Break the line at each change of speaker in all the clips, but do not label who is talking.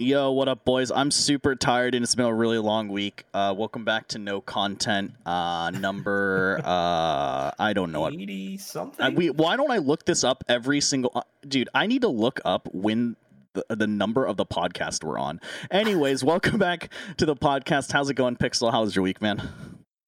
Yo, what up, boys? I'm super tired and it's been a really long week. Uh, welcome back to No Content uh, number. uh, I don't know what.
80 something?
I, we, why don't I look this up every single. Uh, dude, I need to look up when the, the number of the podcast we're on. Anyways, welcome back to the podcast. How's it going, Pixel? How's your week, man?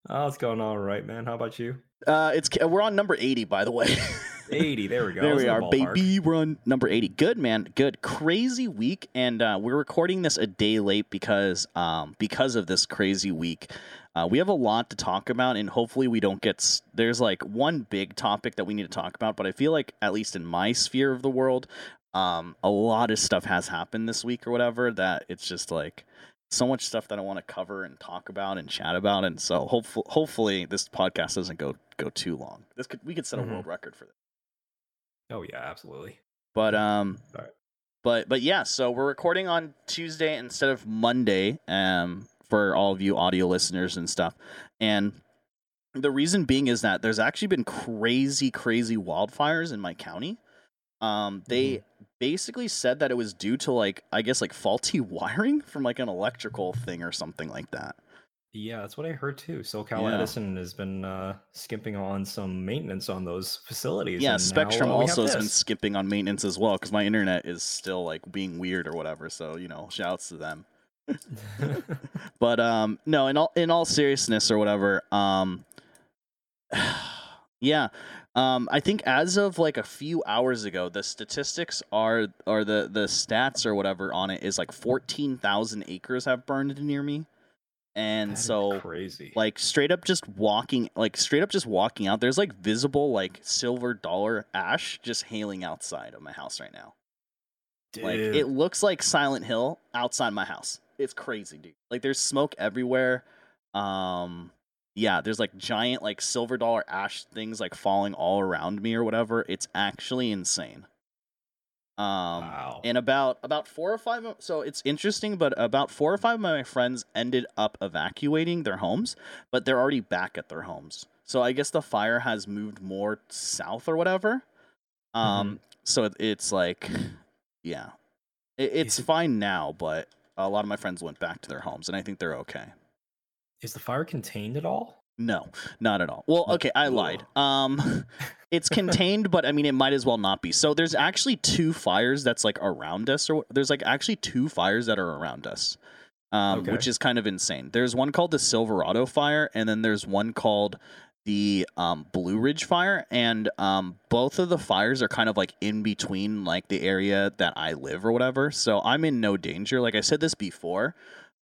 oh, it's going all right, man. How about you?
Uh, it's we're on number 80, by the way.
80. There we go.
There we
in the
are, baby. We're on number 80. Good, man. Good. Crazy week. And uh, we're recording this a day late because um, because of this crazy week. Uh, we have a lot to talk about, and hopefully, we don't get. s- There's like one big topic that we need to talk about, but I feel like, at least in my sphere of the world, um, a lot of stuff has happened this week or whatever that it's just like so much stuff that I want to cover and talk about and chat about. And so, hopefully, hopefully, this podcast doesn't go go too long. This could we could set a
Mhm.
world record for this.
Oh, yeah, absolutely.
But um, but but yeah. So we're recording on Tuesday instead of Monday. Um, for all of you audio listeners and stuff, and the reason being is that there's actually been crazy, crazy wildfires in my county. Um, they basically said that it was due to like I guess like faulty wiring from like an electrical thing or something like that.
Yeah, that's what I heard too. SoCal
Yeah.
Edison has been uh, skimping on some maintenance on those facilities.
Yeah,
and now,
Spectrum
uh,
also has been
this.
skipping on maintenance as well because my internet is still like being weird or whatever. So you know, shouts to them. But um no, in all in all seriousness or whatever, um yeah. Um I think as of like a few hours ago, the statistics are or the the stats or whatever on it is like 14,000 acres have burned near me. And
That
so
crazy.
like straight up just walking like straight up just walking out there's like visible like silver dollar ash just hailing outside of my house right now. Like it looks like Silent Hill outside my house. It's crazy, dude. Like there's smoke everywhere. Um yeah, there's like giant like silver dollar ash things like falling all around me or whatever. It's actually insane. Um
wow.
and about about four or five so it's interesting but about four or five of my friends ended up evacuating their homes but they're already back at their homes. So i guess the fire has moved more south or whatever. Um so it, it's like yeah. It, it's
it-
fine now but a lot of my friends went back to their homes and i think they're okay.
Is the fire contained at all?
No not at all well okay i lied um it's contained but i mean it might as well not be so there's actually two fires that's like around us or there's like actually two fires that are around us um
Okay.
which is kind of insane there's one called the silverado fire and then there's one called the um, Blue Ridge fire, and um, both of the fires are kind of like in between like the area that I live or whatever. So I'm in no danger. Like I said this before,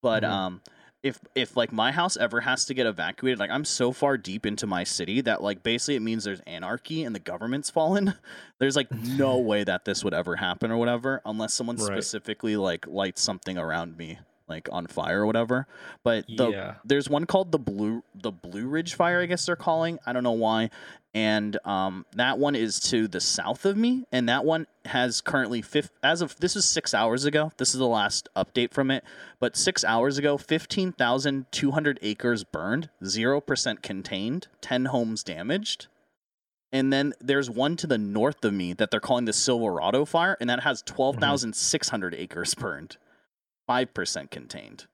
but
Mhm.
um, if if like my house ever has to get evacuated, like I'm so far deep into my city that like basically it means there's anarchy and the government's fallen. There's like no way that this would ever happen or whatever unless someone
Right.
specifically like lights something around me like on fire or whatever. But the
yeah.
there's one called the blue the blue ridge fire i guess they're calling. I don't know why. And um, that one is to the south of me and that one has currently fif- as of this is six hours ago. This is the last update from it. But six hours ago 15200 acres burned 0% contained 10 homes damaged. And then there's one to the north of me that they're calling the silverado fire and that has 12600 acres burned 5% contained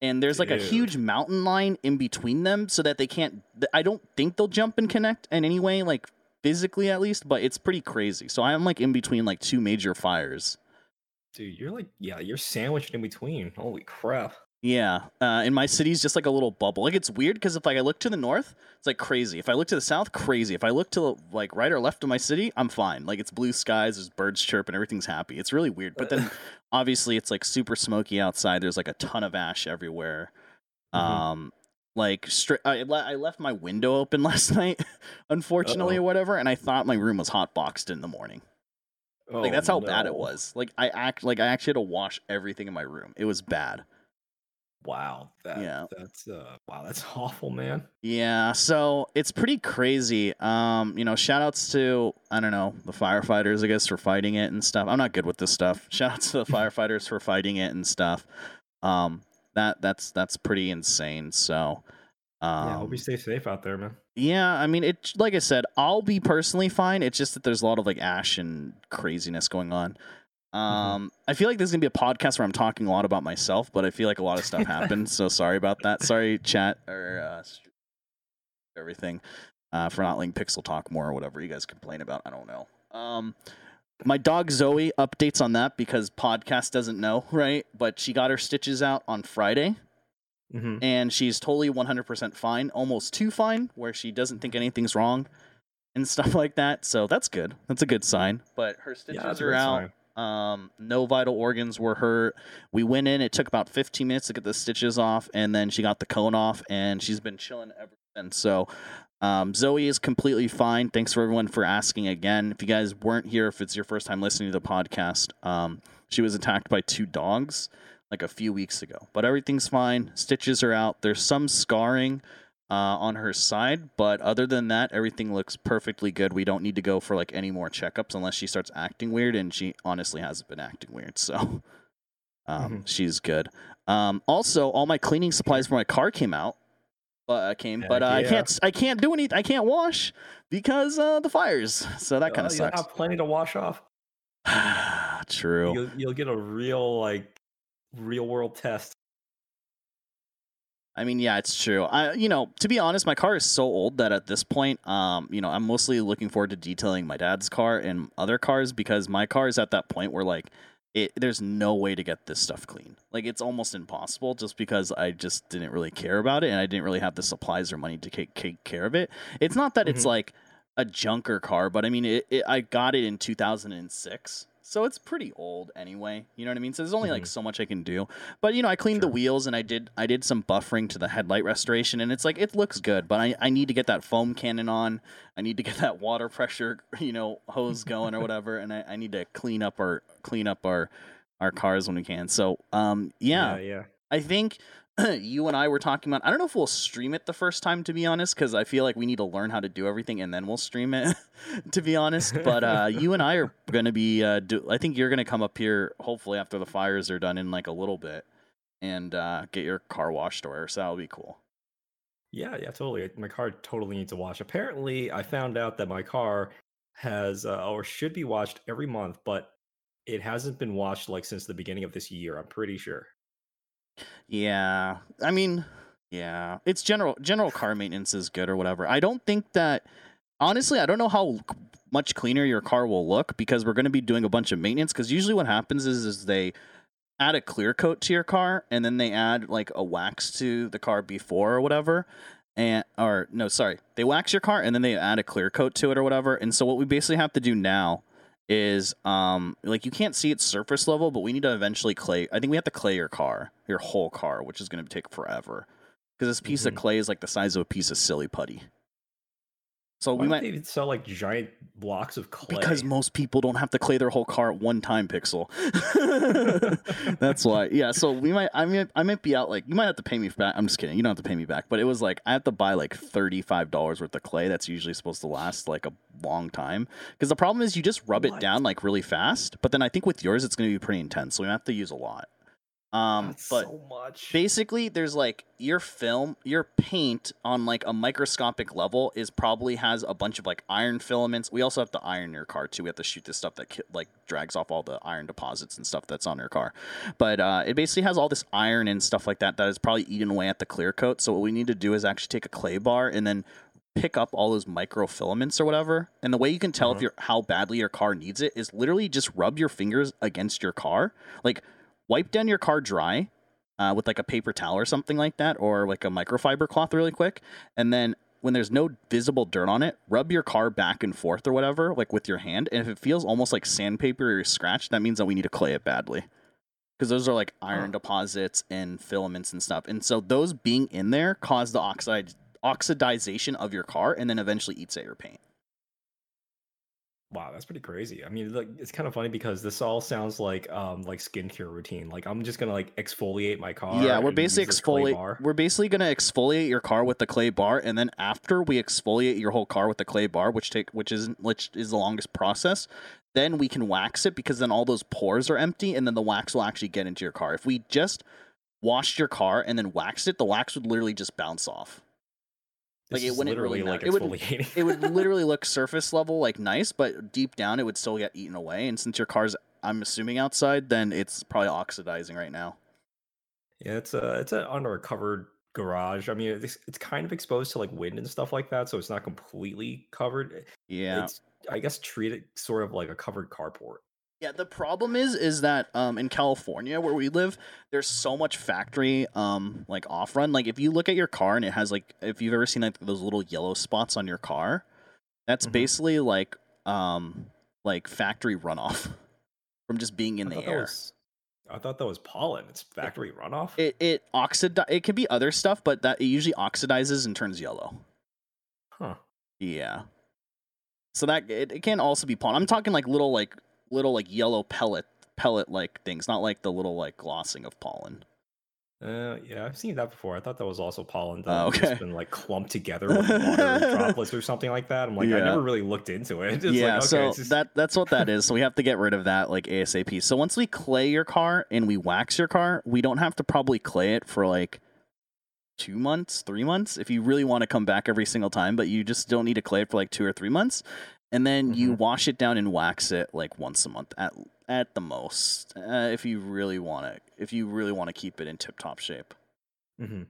and there's like a huge mountain line in between them so that they can't i don't think they'll jump and connect in any way like physically at least but it's pretty crazy so i'm like in between like two major fires
Dude, you're like, yeah, you're sandwiched in between. Holy crap.
Yeah uh, and my city's just like a little bubble. Like it's weird because if like i look to the north it's like crazy. If i look to the south crazy. If i look to the, like right or left of my city i'm fine. Like it's blue skies there's birds chirping everything's happy. It's really weird. But then obviously it's like super smoky outside. There's like a ton of ash everywhere.
Mhm.
um like straight I, le- I left my window open last night unfortunately
Uh-oh.
or whatever and i thought my room was hot boxed in the morning. Like
Oh,
that's how bad it was. Like i act like i actually had to wash everything in my room. It was bad
Wow. That,
Yeah.
That's uh wow, that's awful, man.
yeah so it's pretty crazy um you know shout outs to i don't know the firefighters i guess for fighting it and stuff i'm not good with this stuff shout outs to the firefighters for fighting it and stuff um that that's that's pretty insane so um,
yeah, hope you stay safe out there, man.
Yeah, I mean, it. Like I said, I'll be personally fine. It's just that there's a lot of like ash and craziness going on. Um, I feel like this is gonna be a podcast where I'm talking a lot about myself, but I feel like a lot of stuff happened. so sorry about that. Sorry, chat or uh, everything uh, for not letting Pixel talk more or whatever you guys complain about. I don't know. Um, my dog Zoe updates on that because podcast doesn't know, right? But she got her stitches out on Friday
Mhm.
and she's totally 100% fine, almost too fine, where she doesn't think anything's wrong and stuff like that. So that's good. That's a good sign. But her stitches
Yeah,
are out.
sign.
Um, no vital organs were hurt. We went in. It took about 15 minutes to get the stitches off, and then she got the cone off, and she's been chilling ever since. So, um, Zoe is completely fine. Thanks for everyone for asking again. If you guys weren't here, if it's your first time listening to the podcast, um, she was attacked by two dogs like a few weeks ago, but everything's fine. Stitches are out. There's some scarring uh, on her side, but other than that, everything looks perfectly good. We don't need to go for like any more checkups unless she starts acting weird, and she honestly hasn't been acting weird, so um,
Mhm.
she's good. Um, also, all my cleaning supplies for my car came out. Uh, came, but uh,
Heck
I can't. I can't do anything. I can't wash because uh, the fires. So that kind of sucks.
have plenty to wash off.
True.
You'll, you'll get a real like real world test.
I mean, yeah, it's true. I, you know, to be honest, my car is so old that at this point, um, you know, I'm mostly looking forward to detailing my dad's car and other cars because my car is at that point where like, it, there's no way to get this stuff clean. Like, it's almost impossible just because I just didn't really care about it and I didn't really have the supplies or money to take, take care of it. It's not that it's
Mhm.
like a junker car, but I mean, it, it, I got it in 2006. So it's pretty old anyway. You know what I mean? So there's only like
Mhm.
so much I can do. But you know, I cleaned the wheels and I did I did some buffering to the headlight restoration and it's like it looks good, but I, I need to get that foam cannon on. I need to get that water pressure, you know, hose going or whatever, and I, I need to clean up our clean up our our cars when we can. So um yeah,
yeah. yeah.
I think you and I were talking about I don't know if we'll stream it the first time to be honest, because I feel like we need to learn how to do everything and then we'll stream it to be honest. But uh you and I are gonna be uh do I think you're gonna come up here hopefully after the fires are done in like a little bit and uh get your car washed or so that'll be cool.
Yeah, yeah, totally. My car totally needs a wash. Apparently, I found out that my car has uh, or should be washed every month, but it hasn't been washed like since the beginning of this year. I'm pretty sure.
Yeah. I mean, yeah. It's general general car maintenance is good or whatever. I don't think that honestly, I don't know how much cleaner your car will look because we're going to be doing a bunch of maintenance cuz usually what happens is is they add a clear coat to your car and then they add like a wax to the car before or whatever. And or no, sorry. They wax your car and then they add a clear coat to it or whatever. And so what we basically have to do now is um like you can't see its surface level, but we need to eventually clay. I think we have to clay your car, your whole car, which is going to take forever because this piece of
Mhm.
clay is like the size of a piece of silly putty. So
Why
we might
even sell like giant blocks of clay?
because most people don't have to clay their whole car at one time, Pixel. That's why. Yeah. So we might. I mean, I might be out. Like you might have to pay me back. I'm just kidding. You don't have to pay me back. But it was like I have to buy like thirty five dollars worth of clay. That's usually supposed to last like a long time. Because the problem is you just rub it down like really fast. But then I think with yours it's going to be pretty intense. So we have to use a lot. Um,
That's
but
so much.
basically there's like your film your paint on like a microscopic level is probably has a bunch of like iron filaments. We also have to iron your car too. We have to shoot this stuff that ki- like drags off all the iron deposits and stuff that's on your car. But uh, it basically has all this iron and stuff like that that is probably eaten away at the clear coat. So what we need to do is actually take a clay bar and then pick up all those microfilaments or whatever. And the way you can tell if
Uh-huh.
your how badly your car needs it is literally just rub your fingers against your car. Like wipe down your car dry uh, with like a paper towel or something like that, or like a microfiber cloth really quick. And then when there's no visible dirt on it, rub your car back and forth or whatever, like with your hand. And if it feels almost like sandpaper or scratch, that means that we need to clay it badly. Because those are like iron deposits and filaments and stuff. And so those being in there cause the oxide oxidization of your car and then eventually eats at your paint.
Wow, that's pretty crazy. I mean, like it's kind of funny because this all sounds like um like skincare routine. Like I'm just gonna like exfoliate my car.
Yeah, we're basically exfoliate. We're basically gonna exfoliate your car with the clay bar, and then after we exfoliate your whole car with the clay bar, which take which is which is the longest process, then we can wax it because then all those pores are empty, and then the wax will actually get into your car. If we just washed your car and then waxed it, the wax would literally just bounce off. Like,
This
it wouldn't really
like.
It would-. It would literally look surface level like nice, but deep down it would still get eaten away. And since your car's I'm assuming outside, then it's probably oxidizing right now.
Yeah, it's a it's a under a covered garage. I mean, it's it's kind of exposed to like wind and stuff like that, so it's not completely covered.
Yeah.
It's I guess treat it sort of like a covered carport.
Yeah, the problem is is that um in California where we live, there's so much factory um like off run. Like if you look at your car and it has like if you've ever seen like those little yellow spots on your car, that's
Mhm.
basically like um like factory runoff from just being in
I
the air.
was I thought that was pollen. It's factory runoff.
It it oxidi- it can be other stuff, but that it usually oxidizes and turns yellow.
huh.
Yeah. So that it, it can also be pollen. I'm talking like little like little like yellow pellet pellet like things, not like the little like glossing of pollen.
Uh, yeah, I've seen that before. I thought that was also pollen
Oh,
that
okay.
has been like clumped together with water droplets or something like that. I'm like, I never really looked into it. It's like,
yeah,
okay,
so
just-
that that's what that is. So we have to get rid of that like ASAP. So once we clay your car and we wax your car, we don't have to probably clay it for like two months, three months if you really want to come back every single time, but you just don't need to clay it for like two or three months. And then you
Mhm.
wash it down and wax it like once a month at at the most. Uh, if you really want to if you really want to keep it in tip top shape.
Mhm.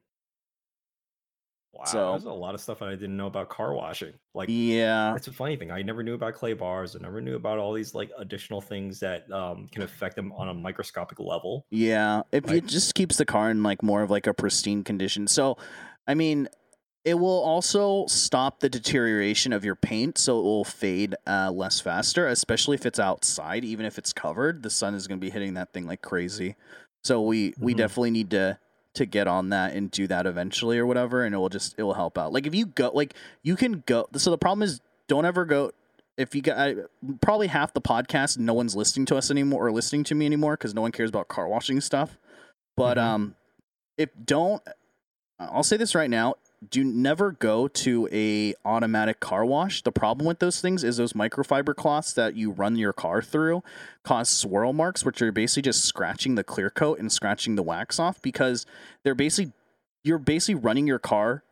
Wow,
So-
there's a lot of stuff I didn't know about car washing. Like
Yeah.
it's a funny thing. I never knew about clay bars. I never knew about all these like additional things that um, can affect them on a microscopic level.
Yeah, if
Like-
it just keeps the car in like more of like a pristine condition. So, I mean, it will also stop the deterioration of your paint, so it will fade uh, less faster, especially if it's outside. Even if it's covered, the sun is going to be hitting that thing like crazy. So we we
Mhm.
definitely need to to get on that and do that eventually or whatever, and it will just it will help out. Like if you go, like you can go. So the problem is, don't ever go. If you got I, probably half the podcast, no one's listening to us anymore or listening to me anymore because no one cares about car washing stuff. But
Mhm.
um, if don't, I'll say this right now: do never go to a automatic car wash. The problem with those things is those microfiber cloths that you run your car through cause swirl marks, which are basically just scratching the clear coat and scratching the wax off because they're basically you're basically running your car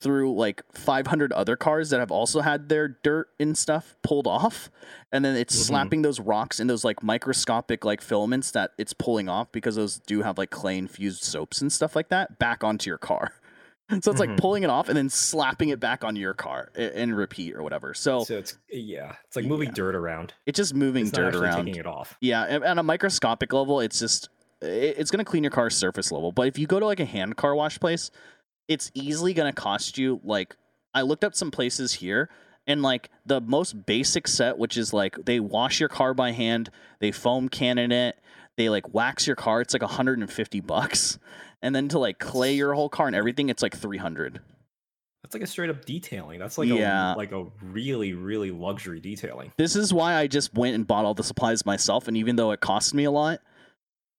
through like 500 other cars that have also had their dirt and stuff pulled off and then it's
Mhm.
slapping those rocks and those like microscopic like filaments that it's pulling off because those do have like clay infused soaps and stuff like that back onto your car so it's like
Mhm.
pulling it off and then slapping it back on your car and repeat or whatever so
So it's yeah, it's like moving
Yeah.
dirt around.
it's just moving
It's
dirt around
taking it off.
yeah, and on a microscopic level, it's just it's going to clean your car's surface level. But if you go to like a hand car wash place, it's easily going to cost you like I looked up some places here and like the most basic set which is like they wash your car by hand, they foam cannon it, they like wax your car, it's like 150 bucks. And then to like clay your whole car and everything, it's like 300.
That's like a straight up detailing. That's like
Yeah.
a like a really really luxury detailing.
This is why I just went and bought all the supplies myself and even though it cost me a lot,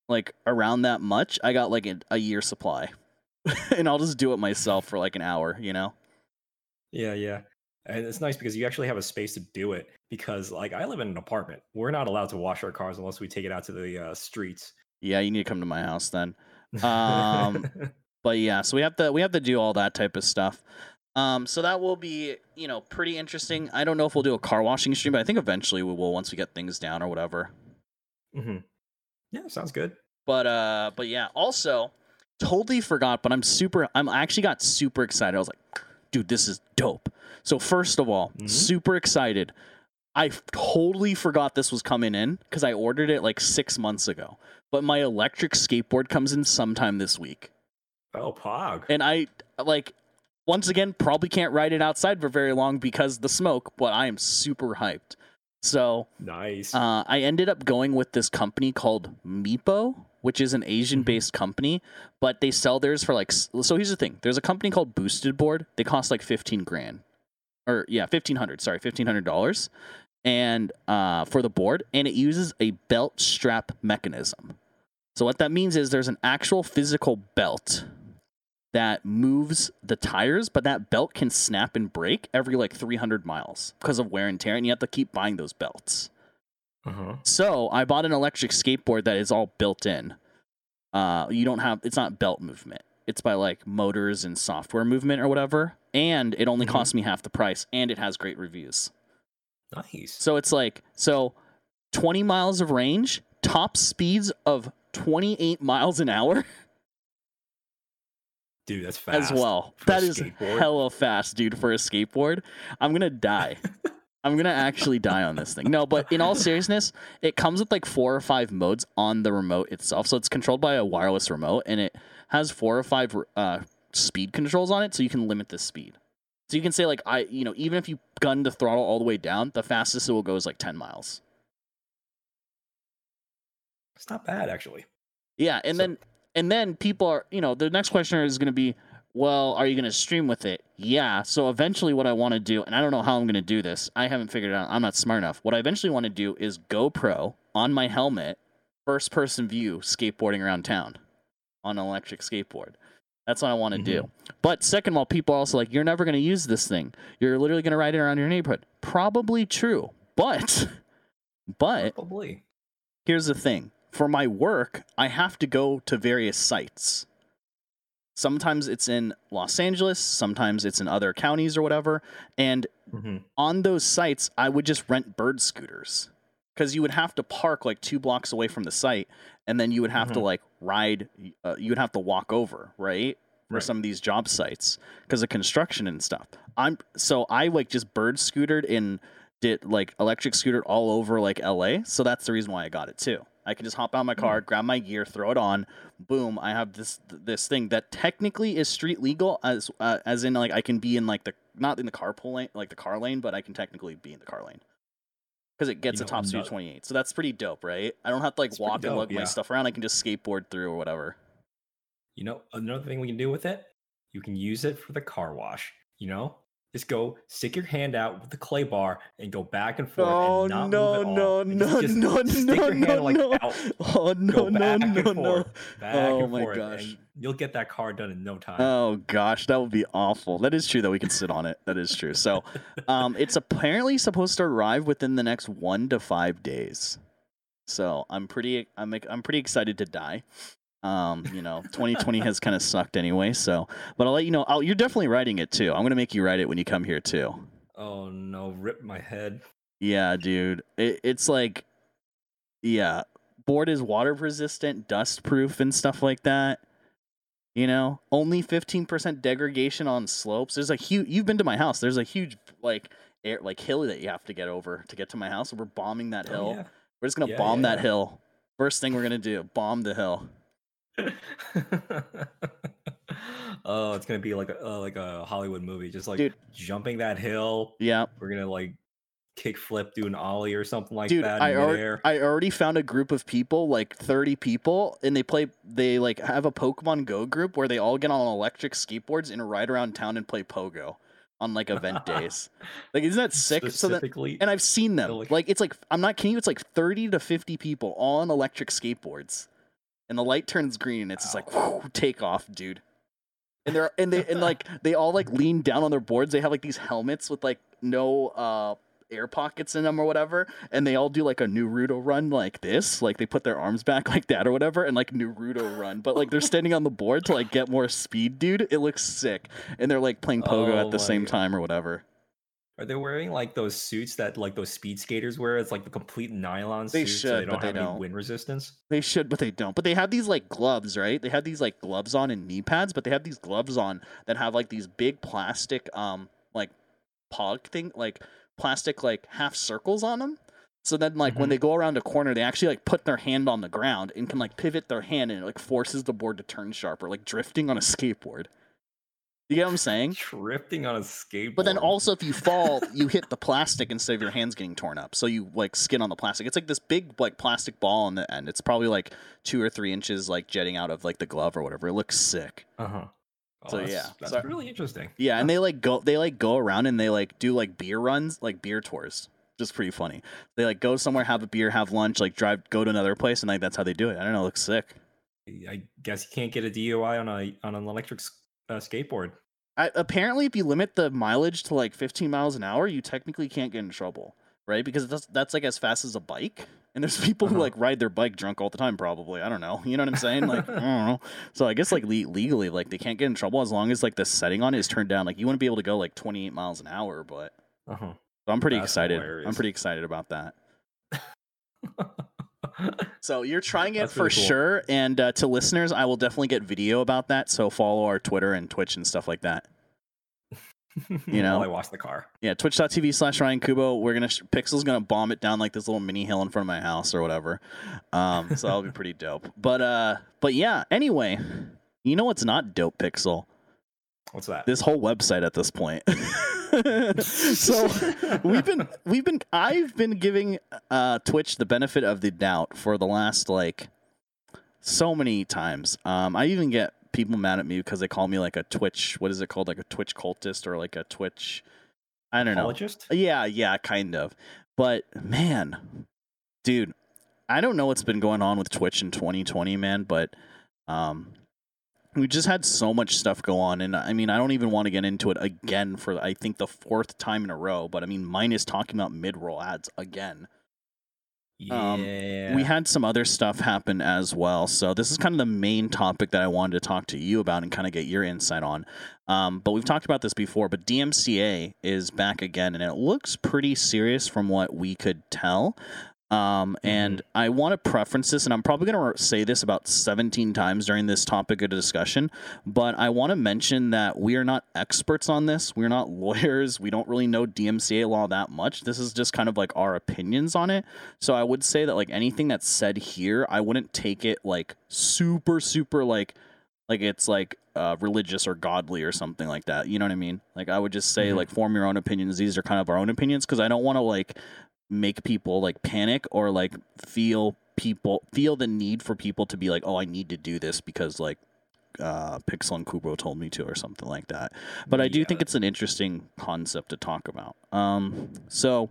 like around that much, I got like a, a year supply. and I'll just do it myself for like an hour, you know?
Yeah, yeah. And it's nice because you actually have a space to do it. Because like I live in an apartment, we're not allowed to wash our cars unless we take it out to the uh, streets.
Yeah, you need to come to my house then. Um, But yeah, so we have to we have to do all that type of stuff. Um, so that will be, you know, pretty interesting. I don't know if we'll do a car washing stream, but I think eventually we will once we get things down or whatever.
Mm-hmm. Yeah, sounds good.
But uh but yeah, also totally forgot, but I'm super I'm I actually got super excited. I was like, dude, this is dope. So first of all,
Mhm.
super excited. I totally forgot this was coming in because I ordered it like six months ago. But my electric skateboard comes in sometime this week.
Oh, Pog.
And I like once again probably can't ride it outside for very long because the smoke, but I am super hyped. So
Nice.
uh, I ended up going with this company called Meepo, which is an Asian-based company, but they sell theirs for like. So here's the thing: there's a company called Boosted Board. They cost like fifteen grand, or yeah, fifteen hundred. Sorry, fifteen hundred dollars, and uh, for the board, and it uses a belt strap mechanism. So what that means is there's an actual physical belt that moves the tires, but that belt can snap and break every like 300 miles because of wear and tear, and you have to keep buying those belts.
uh-huh.
So I bought an electric skateboard that is all built in. Uh, you don't have it's not belt movement. It's by like motors and software movement or whatever, and it only
Mhm.
cost me half the price, and it has great reviews.
Nice.
So it's like so 20 miles of range, top speeds of 28 miles an hour
Dude, that's fast.
as well. That is hella fast, dude, for a skateboard. I'm going to die. I'm going to actually die on this thing. No, but in all seriousness, it comes with like four or five modes on the remote itself. So it's controlled by a wireless remote and it has four or five uh, speed controls on it so you can limit the speed. So you can say like I, you know, even if you gun the throttle all the way down, the fastest it will go is like 10 miles.
It's not bad actually.
Yeah, and
So-
then and then people are, you know, the next question is going to be, well, are you going to stream with it? Yeah. So eventually, what I want to do, and I don't know how I'm going to do this. I haven't figured it out. I'm not smart enough. What I eventually want to do is GoPro on my helmet, first person view, skateboarding around town on an electric skateboard. That's what I want to do. Mm-hmm. But second of all, people are also like, you're never going to use this thing. You're literally going to ride it around your neighborhood. Probably true. But, but
Probably.
here's the thing for my work i have to go to various sites. Sometimes it's in los angeles sometimes it's in other counties or whatever and
hmm
on those sites i would just rent bird scooters. Because you would have to park like two blocks away from the site and then you would have to
Mhm.
like ride uh, you would have to walk over right for
Right.
some of these job sites because of construction and stuff. I'm so i like just bird scootered and did like electric scootered all over like la so that's the reason why i got it too i can just hop out of my car grab my gear throw it on. Boom i have this this thing that technically is street legal as uh, as in like i can be in like the not in the carpool lane like the car lane but i can technically be in the car lane. Because it gets
You
a top speed of 28 so that's pretty dope right? I don't have to like
It's
walk and lug my stuff around i can just skateboard through or whatever.
You know, another thing we can do with it, you can use it for the car wash. You know, just go stick your hand out with the clay bar and go back and forth.
Oh
and not
no
move at
no
all. And
no
just,
no
just
no
stick your
no
hand, like,
no!
out,
Oh no no no
and
no!
forth, back
Oh my
forth,
gosh.
you'll get that car done in no time.
Oh gosh, that would be awful. That is true that we can sit on it. That is true. So, um, it's apparently supposed to arrive within the next one to five days. So I'm pretty I'm like I'm pretty excited to die. Um, you know, 2020 has kind of sucked anyway. So, but I'll let you know. I'll, you're definitely writing it too. I'm gonna make you write it when you come here too.
Oh no, rip my head.
Yeah, dude. It, it's like, yeah, board is water resistant, dust proof, and stuff like that. You know, only 15% degradation on slopes. There's a huge. You've been to my house. There's a huge like air like hill that you have to get over to get to my house. We're bombing that hill.
Oh,
We're just gonna
Yeah,
bomb that hill. First thing we're gonna do, bomb the hill.
oh, it's gonna be like a uh, like a Hollywood movie, just like
Dude.
jumping that hill.
Yeah,
We're gonna like kick flip, do an ollie or something like
dude.
that.
I already. I already found a group of people, like 30 people, and they play. They like have a Pokemon Go group where they all get on electric skateboards and ride around town and play Pogo on like event days. Like, isn't that sick? So that and I've seen them.
Like-
Like it's like I'm not kidding you. It's like 30 to 50 people on electric skateboards, and the light turns green. and It's just like whew, take off, dude. And they're and they and like they all like lean down on their boards. They have like these helmets with like no uh air pockets in them or whatever, and they all do like a Naruto run like this. Like they put their arms back like that or whatever, and like Naruto run. But like they're standing on the board to like get more speed, dude. It looks sick, and they're like playing pogo
Oh
at the same
God.
time or whatever.
Are they wearing like those suits that like those speed skaters wear? It's like the complete nylon
They
suits, so they
should,
don't
but they
have any
don't.
wind resistance.
They should, but they don't. But they have these like gloves, right? They have these like gloves on and knee pads, but they have these gloves on that have like these big plastic um like pog thing, like plastic like half circles on them. So then like when
Mhm.
they go around a corner, they actually like put their hand on the ground and can like pivot their hand and it like forces the board to turn sharper, like drifting on a skateboard. You get what I'm saying?
Drifting on a skateboard.
But then also, if you fall, you hit the plastic instead of your hands getting torn up. So you like skin on the plastic. It's like this big like plastic ball on the end. It's probably like two or three inches like jetting out of like the glove or whatever. It looks sick.
uh huh.
So,
that's,
yeah,
that's
so-
really interesting.
Yeah, and they like go they like go around and they like do like beer runs, like beer tours. Just pretty funny. They like go somewhere, have a beer, have lunch, like drive, go to another place, and like that's how they do it. I don't know. It looks sick.
I guess you can't get a DUI on a on an electric uh, skateboard.
I, apparently, if you limit the mileage to like 15 miles an hour, you technically can't get in trouble, right? Because that's that's like as fast as a bike. And there's people who
Uh-huh.
like ride their bike drunk all the time, probably. I don't know. You know what I'm saying? Like, I don't know. So I guess like le- legally, like they can't get in trouble as long as like the setting on it is turned down. Like you wouldn't be able to go like 28 miles an hour, but
Uh huh.
so I'm pretty
That's
excited. I'm pretty excited about that. So you're trying it
That's
for
really cool.
sure. And uh, to listeners, I will definitely get video about that. So follow our Twitter and Twitch and stuff like that. You know?
While I wash the car.
Yeah, twitch.tv slash Ryan Kubo. We're gonna Pixel's gonna bomb it down like this little mini hill in front of my house or whatever. Um, so that'll be pretty dope. But uh, but yeah. Anyway, you know what's not dope, Pixel?
What's that?
This whole website at this point. so we've been we've been I've been giving uh, Twitch the benefit of the doubt for the last like so many times. Um, I even get people mad at me because they call me like a Twitch. What is it called? Like a Twitch cultist or like a Twitch. I don't know. Yeah, yeah, kind of. But man, dude, I don't know what's been going on with Twitch in 2020, man. But um, we just had so much stuff go on, and I mean, I don't even want to get into it again for I think the fourth time in a row. But I mean, mine is talking about mid-roll ads again. Um,
Yeah.
We had some other stuff happen as well. So this is kind of the main topic that I wanted to talk to you about and kind of get your insight on. Um, but we've talked about this before. But DMCA is back again, and it looks pretty serious from what we could tell. Um, and I want to preference this, and I'm probably going to say this about 17 times during this topic of discussion, but I want to mention that we are not experts on this. We're not lawyers. We don't really know DMCA law that much. This is just kind of like our opinions on it. So I would say that like anything that's said here, I wouldn't take it like super, super like like it's like uh, religious or godly or something like that. You know what I mean? Like I would just say
Mhm.
like form your own opinions. These are kind of our own opinions because I don't want to like make people like panic or like feel people feel the need for people to be like, oh, I need to do this because like uh, Pixel and Kubo told me to or something like that. But I do
Yeah,
think it's an interesting concept to talk about. Um, so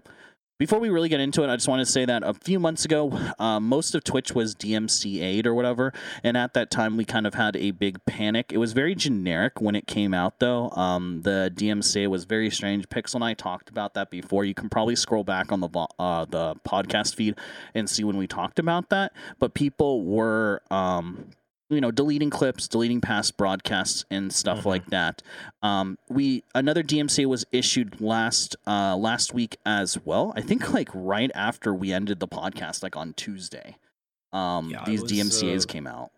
before we really get into it, I just want to say that a few months ago, uh, most of Twitch was DMCA'd or whatever, and at that time we kind of had a big panic. It was very generic when it came out, though. Um, the DMCA was very strange. Pixel and I talked about that before. You can probably scroll back on the uh, the podcast feed and see when we talked about that. But people were. Um, you know, deleting clips, deleting past broadcasts, and stuff
Mhm.
like that. Um, we another DMCA was issued last uh, last week as well. I think like right after we ended the podcast, like on Tuesday. Um,
Yeah,
these
was,
DMCAs
uh,
came out.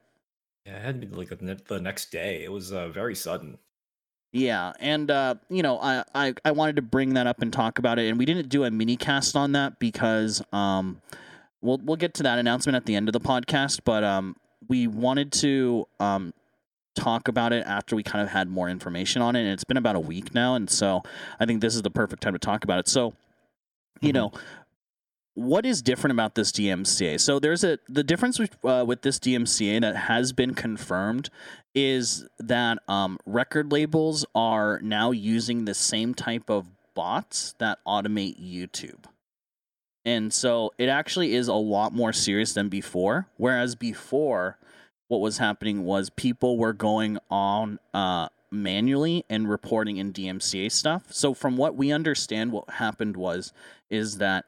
Yeah, it had to be like the the next day. It was uh, very sudden.
Yeah, and uh, you know, I, I I wanted to bring that up and talk about it, and we didn't do a mini cast on that because um, we'll we'll get to that announcement at the end of the podcast, but um, we wanted to um talk about it after we kind of had more information on it, and it's been about a week now, and so I think this is the perfect time to talk about it. So, you
Mhm.
know. What is different about this DMCA? So there's a the difference with, uh, with this DMCA that has been confirmed is that um, record labels are now using the same type of bots that automate YouTube. And so it actually is a lot more serious than before. Whereas before, what was happening was people were going on uh, manually and reporting in DMCA stuff. So from what we understand, what happened was is that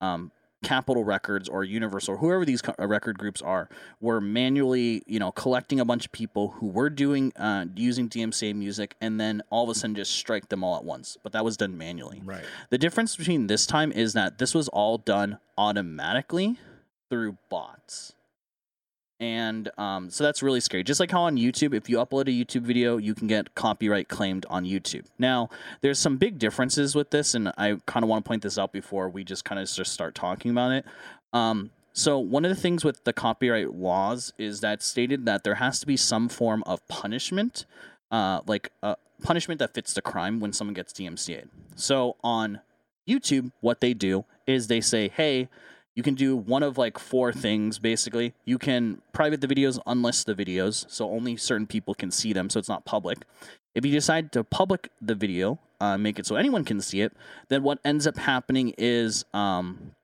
um, Capitol Records or Universal, whoever these co- uh, record groups are, were manually, you know, collecting a bunch of people who were doing uh, using DMCA music, and then all of a sudden just strike them all at once. But that was done manually.
Right.
The difference between this time is that this was all done automatically through bots. And um, so that's really scary. Just like how on YouTube, if you upload a YouTube video, you can get copyright claimed on YouTube. Now, there's some big differences with this, and I kind of want to point this out before we just kind of just start talking about it. Um, so, one of the things with the copyright laws is that stated that there has to be some form of punishment, uh, like a punishment that fits the crime when someone gets DMCA'd. So, on YouTube, what they do is they say, hey, you can do one of like four things basically. You can private the videos, unlist the videos, so only certain people can see them, so it's not public. If you decide to public the video, uh, make it so anyone can see it, then what ends up happening is um,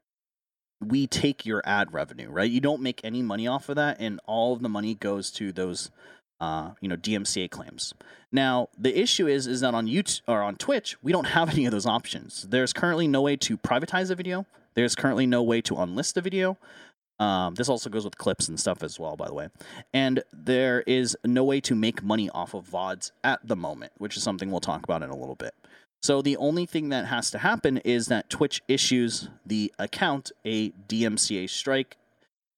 we take your ad revenue, right? You don't make any money off of that, and all of the money goes to those, uh, you know, DMCA claims. Now, the issue is, is that on YouTube or on Twitch, we don't have any of those options. There's currently no way to privatize a video. There's currently no way to unlist a video. Um, this also goes with clips and stuff as well, by the way. And there is no way to make money off of VODs at the moment, which is something we'll talk about in a little bit. So the only thing that has to happen is that Twitch issues the account a DMCA strike.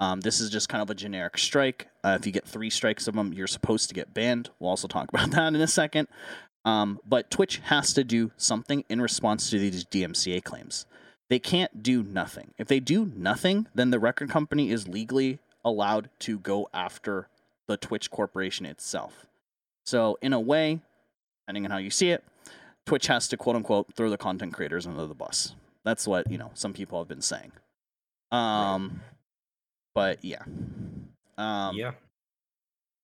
Um, this is just kind of a generic strike. Uh, if you get three strikes of them, you're supposed to get banned. We'll also talk about that in a second. Um, but Twitch has to do something in response to these DMCA claims. They can't do nothing. If they do nothing, then the record company is legally allowed to go after the Twitch corporation itself. So, in a way, depending on how you see it, Twitch has to quote unquote throw the content creators under the bus. That's what, you know, some people have been saying. Um but yeah. Um
yeah.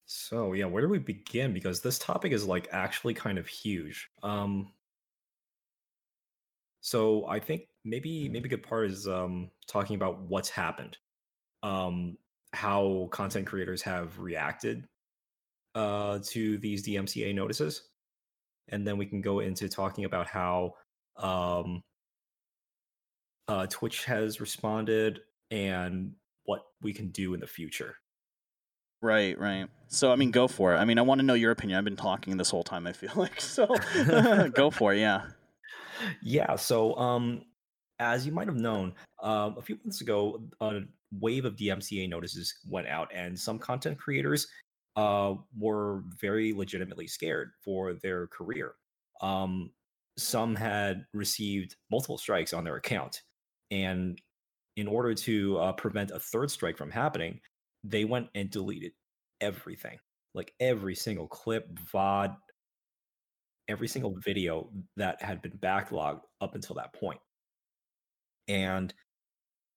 So yeah, where do we begin? Because this topic is like actually kind of huge. Um so I think maybe maybe a good part is um talking about what's happened. Um how content creators have reacted uh to these DMCA notices. And then we can go into talking about how um uh Twitch has responded and what we can do in the future.
Right, right. So I mean, go for it. I mean, I want to know your opinion. I've been talking this whole time. I feel like so. go for it. Yeah.
Yeah. So, um, as you might have known, um, a few months ago, a wave of DMCA notices went out, and some content creators uh, were very legitimately scared for their career. Um, some had received multiple strikes on their account, and in order to uh, prevent a third strike from happening, they went and deleted everything like every single clip, VOD, every single video that had been backlogged up until that point. And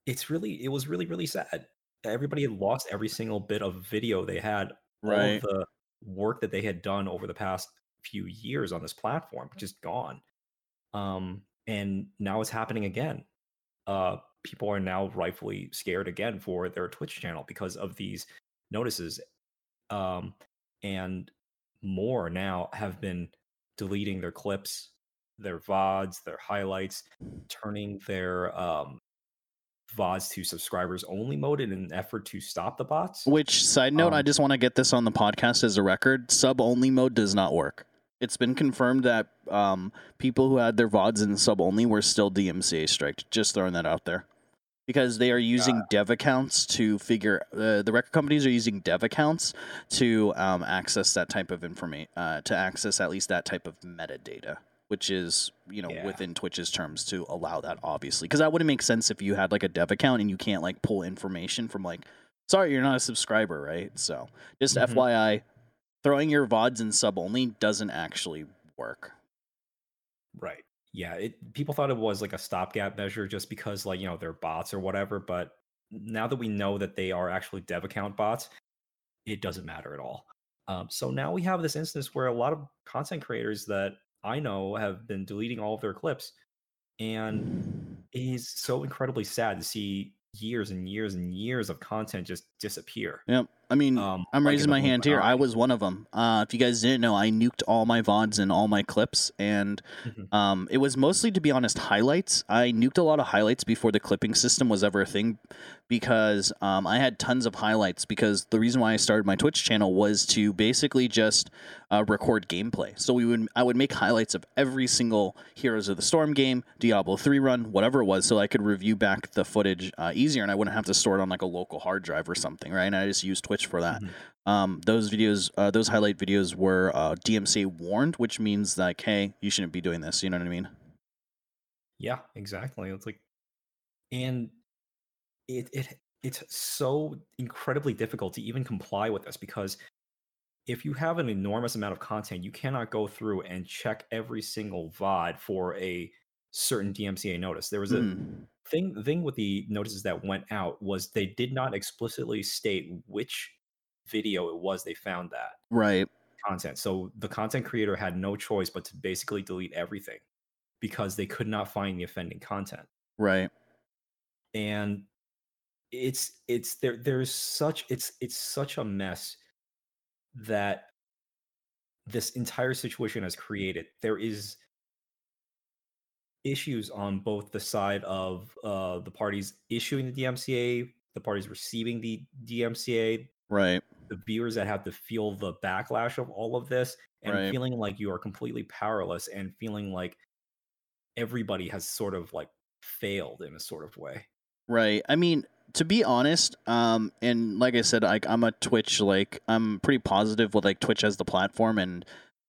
it's really, it was really, really sad. Everybody had lost every single bit of video they had, right. all the work that they had done over the past few years on this platform, just gone. Um, and now it's happening again. Uh, people are now rightfully scared again for their Twitch channel because of these notices. Um, and more now have been deleting their clips, their VODs, their highlights, turning their um, VODs to subscribers only mode in an effort to stop the bots.
Which, side note, um, I just want to get this on the podcast as a record sub only mode does not work. It's been confirmed that um, people who had their VODs in sub only were still DMCA striked. Just throwing that out there because they are using dev accounts to figure uh, the record companies are using dev accounts to um, access that type of information uh, to access at least that type of metadata which is you know yeah. within twitch's terms to allow that obviously. Because that wouldn't make sense if you had like a dev account and you can't like pull information from like sorry you're not a subscriber right? So just mm-hmm. fyi throwing your vods in sub only doesn't actually work.
Right yeah, it people thought it was like a stopgap measure just because like, you know, they're bots or whatever, but now that we know that they are actually dev account bots, it doesn't matter at all. Um, so now we have this instance where a lot of content creators that I know have been deleting all of their clips, and it is so incredibly sad to see years and years and years of content just disappear.
Yep. I mean, um, I'm raising my hand here. I was one of them. Uh, if you guys didn't know, I nuked all my VODs and all my clips, and mm-hmm. um, it was mostly, to be honest, highlights. I nuked a lot of highlights before the clipping system was ever a thing because um, I had tons of highlights. Because the reason why I started my Twitch channel was to basically just uh, record gameplay. So we would I would make highlights of every single Heroes of the Storm game, Diablo three run, whatever it was, so I could review back the footage uh, easier, and I wouldn't have to store it on like a local hard drive or something, right? And I just used Twitch for that. Mm-hmm. Um, those videos, uh, those highlight videos were uh, DMCA warned, which means like, hey, you shouldn't be doing this. You know what I mean?
Yeah, exactly. It's like, and it it it's so incredibly difficult to even comply with this because if you have an enormous amount of content, you cannot go through and check every single VOD for a certain DMCA notice. There was a mm. thing the thing with the notices that went out was they did not explicitly state which video it was they found that
right
content. So the content creator had no choice but to basically delete everything because they could not find the offending content.
Right.
And it's it's there there's such it's it's such a mess that this entire situation has created there is issues on both the side of uh, the parties issuing the DMCA, the parties receiving the DMCA,
right?
The viewers that have to feel the backlash of all of this and
right.
feeling like you are completely powerless and feeling like everybody has sort of like failed in a sort of way.
Right. I mean, to be honest, um, and like I said, like I'm a Twitch, like I'm pretty positive with like Twitch as the platform, and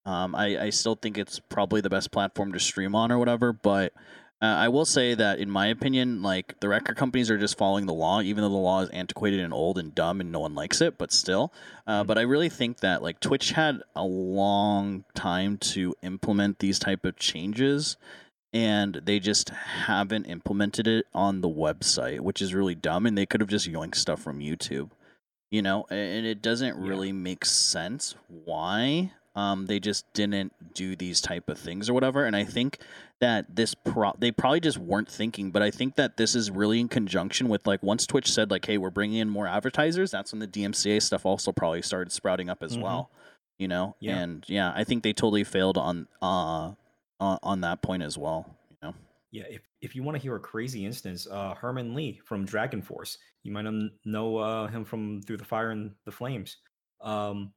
um, I I still think it's probably the best platform to stream on or whatever. But uh, I will say that in my opinion, like the record companies are just following the law, even though the law is antiquated and old and dumb and no one likes it. But still, uh, but I really think that like Twitch had a long time to implement these type of changes and they just haven't implemented it on the website, which is really dumb. And they could have just yoinked stuff from YouTube, you know. And it doesn't
Yeah.
really make sense why um, they just didn't do these type of things or whatever. And I think that this pro they probably just weren't thinking. But I think that this is really in conjunction with like once Twitch said like, hey, we're bringing in more advertisers. That's when the DMCA stuff also probably started sprouting up as
Mhm.
well. You know,
Yeah.
and yeah, I think they totally failed on uh on, on that point as well. You know.
Yeah, if if you want to hear a crazy instance, uh, Herman Li from Dragon Force, you might kn- know uh, him from Through the Fire and the Flames. Um,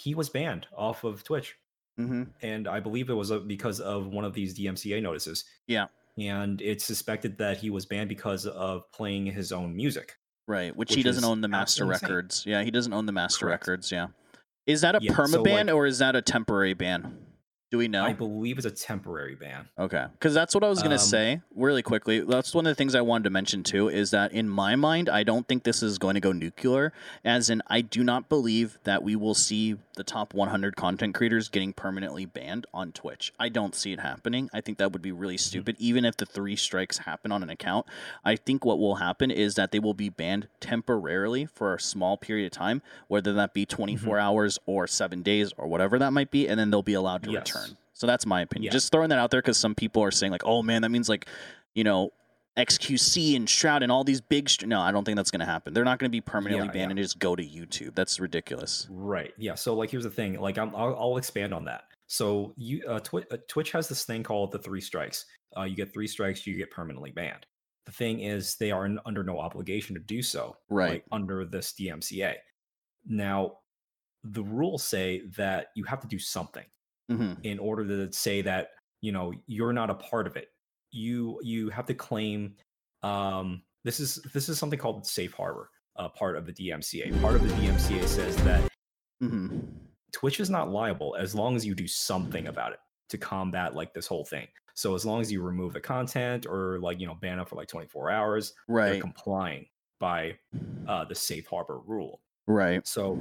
he was banned off of Twitch,
Mm-hmm.
and I believe it was uh, because of one of these DMCA notices.
Yeah.
and it's suspected that he was banned because of playing his own music.
Right, which, he doesn't own the master
insane.
records. Yeah, he doesn't own the master
Correct.
records. Yeah, is that a
Yeah,
perma
so,
ban
like-
or is that a temporary ban? Do we know?
I believe it's a temporary ban.
Okay, because that's what I was gonna
Um,
say really quickly. That's one of the things I wanted to mention too. Is that in my mind, I don't think this is going to go nuclear. As in, I do not believe that we will see the top 100 content creators getting permanently banned on Twitch. I don't see it happening. I think that would be really stupid. Even if the three strikes happen on an account, I think what will happen is that they will be banned temporarily for a small period of time, whether that be 24 hours or seven days or whatever that might be, and then they'll be allowed to
Yes.
return. So that's my opinion.
Yeah.
Just throwing that out there because some people are saying like, "Oh man, that means like, you know, XQC and Shroud and all these big." No, I don't think that's going to happen. They're not going to be permanently
Yeah,
banned
yeah.
and just go to YouTube. That's ridiculous.
Right. Yeah. So like, here's the thing. Like, I'm, I'll, I'll expand on that. So you, uh, Twi- uh, Twitch has this thing called the three strikes. Uh, you get three strikes, you get permanently banned. The thing is, they are under no obligation to do so.
Right.
Like, under this DMCA. Now, the rules say that you have to do something
hmm
in order to say that you know you're not a part of it. You you have to claim. Um, this is this is something called safe harbor. Uh, part of the DMCA. Part of the DMCA says that
hmm
Twitch is not liable as long as you do something about it to combat like this whole thing. So as long as you remove the content or like you know ban it for like 24 hours,
right?
they're complying by uh, the safe harbor rule.
Right.
So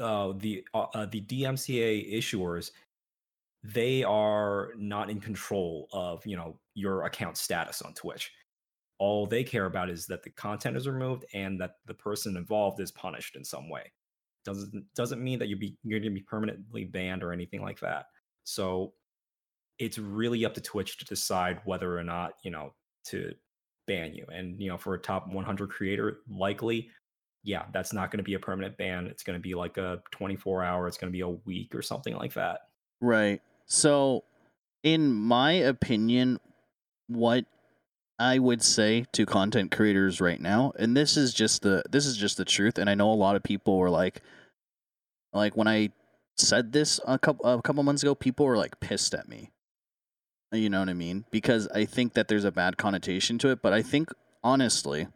uh, the uh, uh, the DMCA issuers they are not in control of you know your account status on Twitch. All they care about is that the content is removed and that the person involved is punished in some way. Doesn't doesn't mean that you be you're going to be permanently banned or anything like that. So it's really up to Twitch to decide whether or not you know to ban you. And you know for a top 100 creator, likely yeah, that's not going to be a permanent ban. It's going to be like a 24 hour, it's going to be a week or something like that.
Right. So, in my opinion, what I would say to content creators right now, and this is just the this is just the truth, and I know a lot of people were like, like when I said this a couple a couple months ago, people were like pissed at me. You know what I mean? Because I think that there's a bad connotation to it, but I think honestly,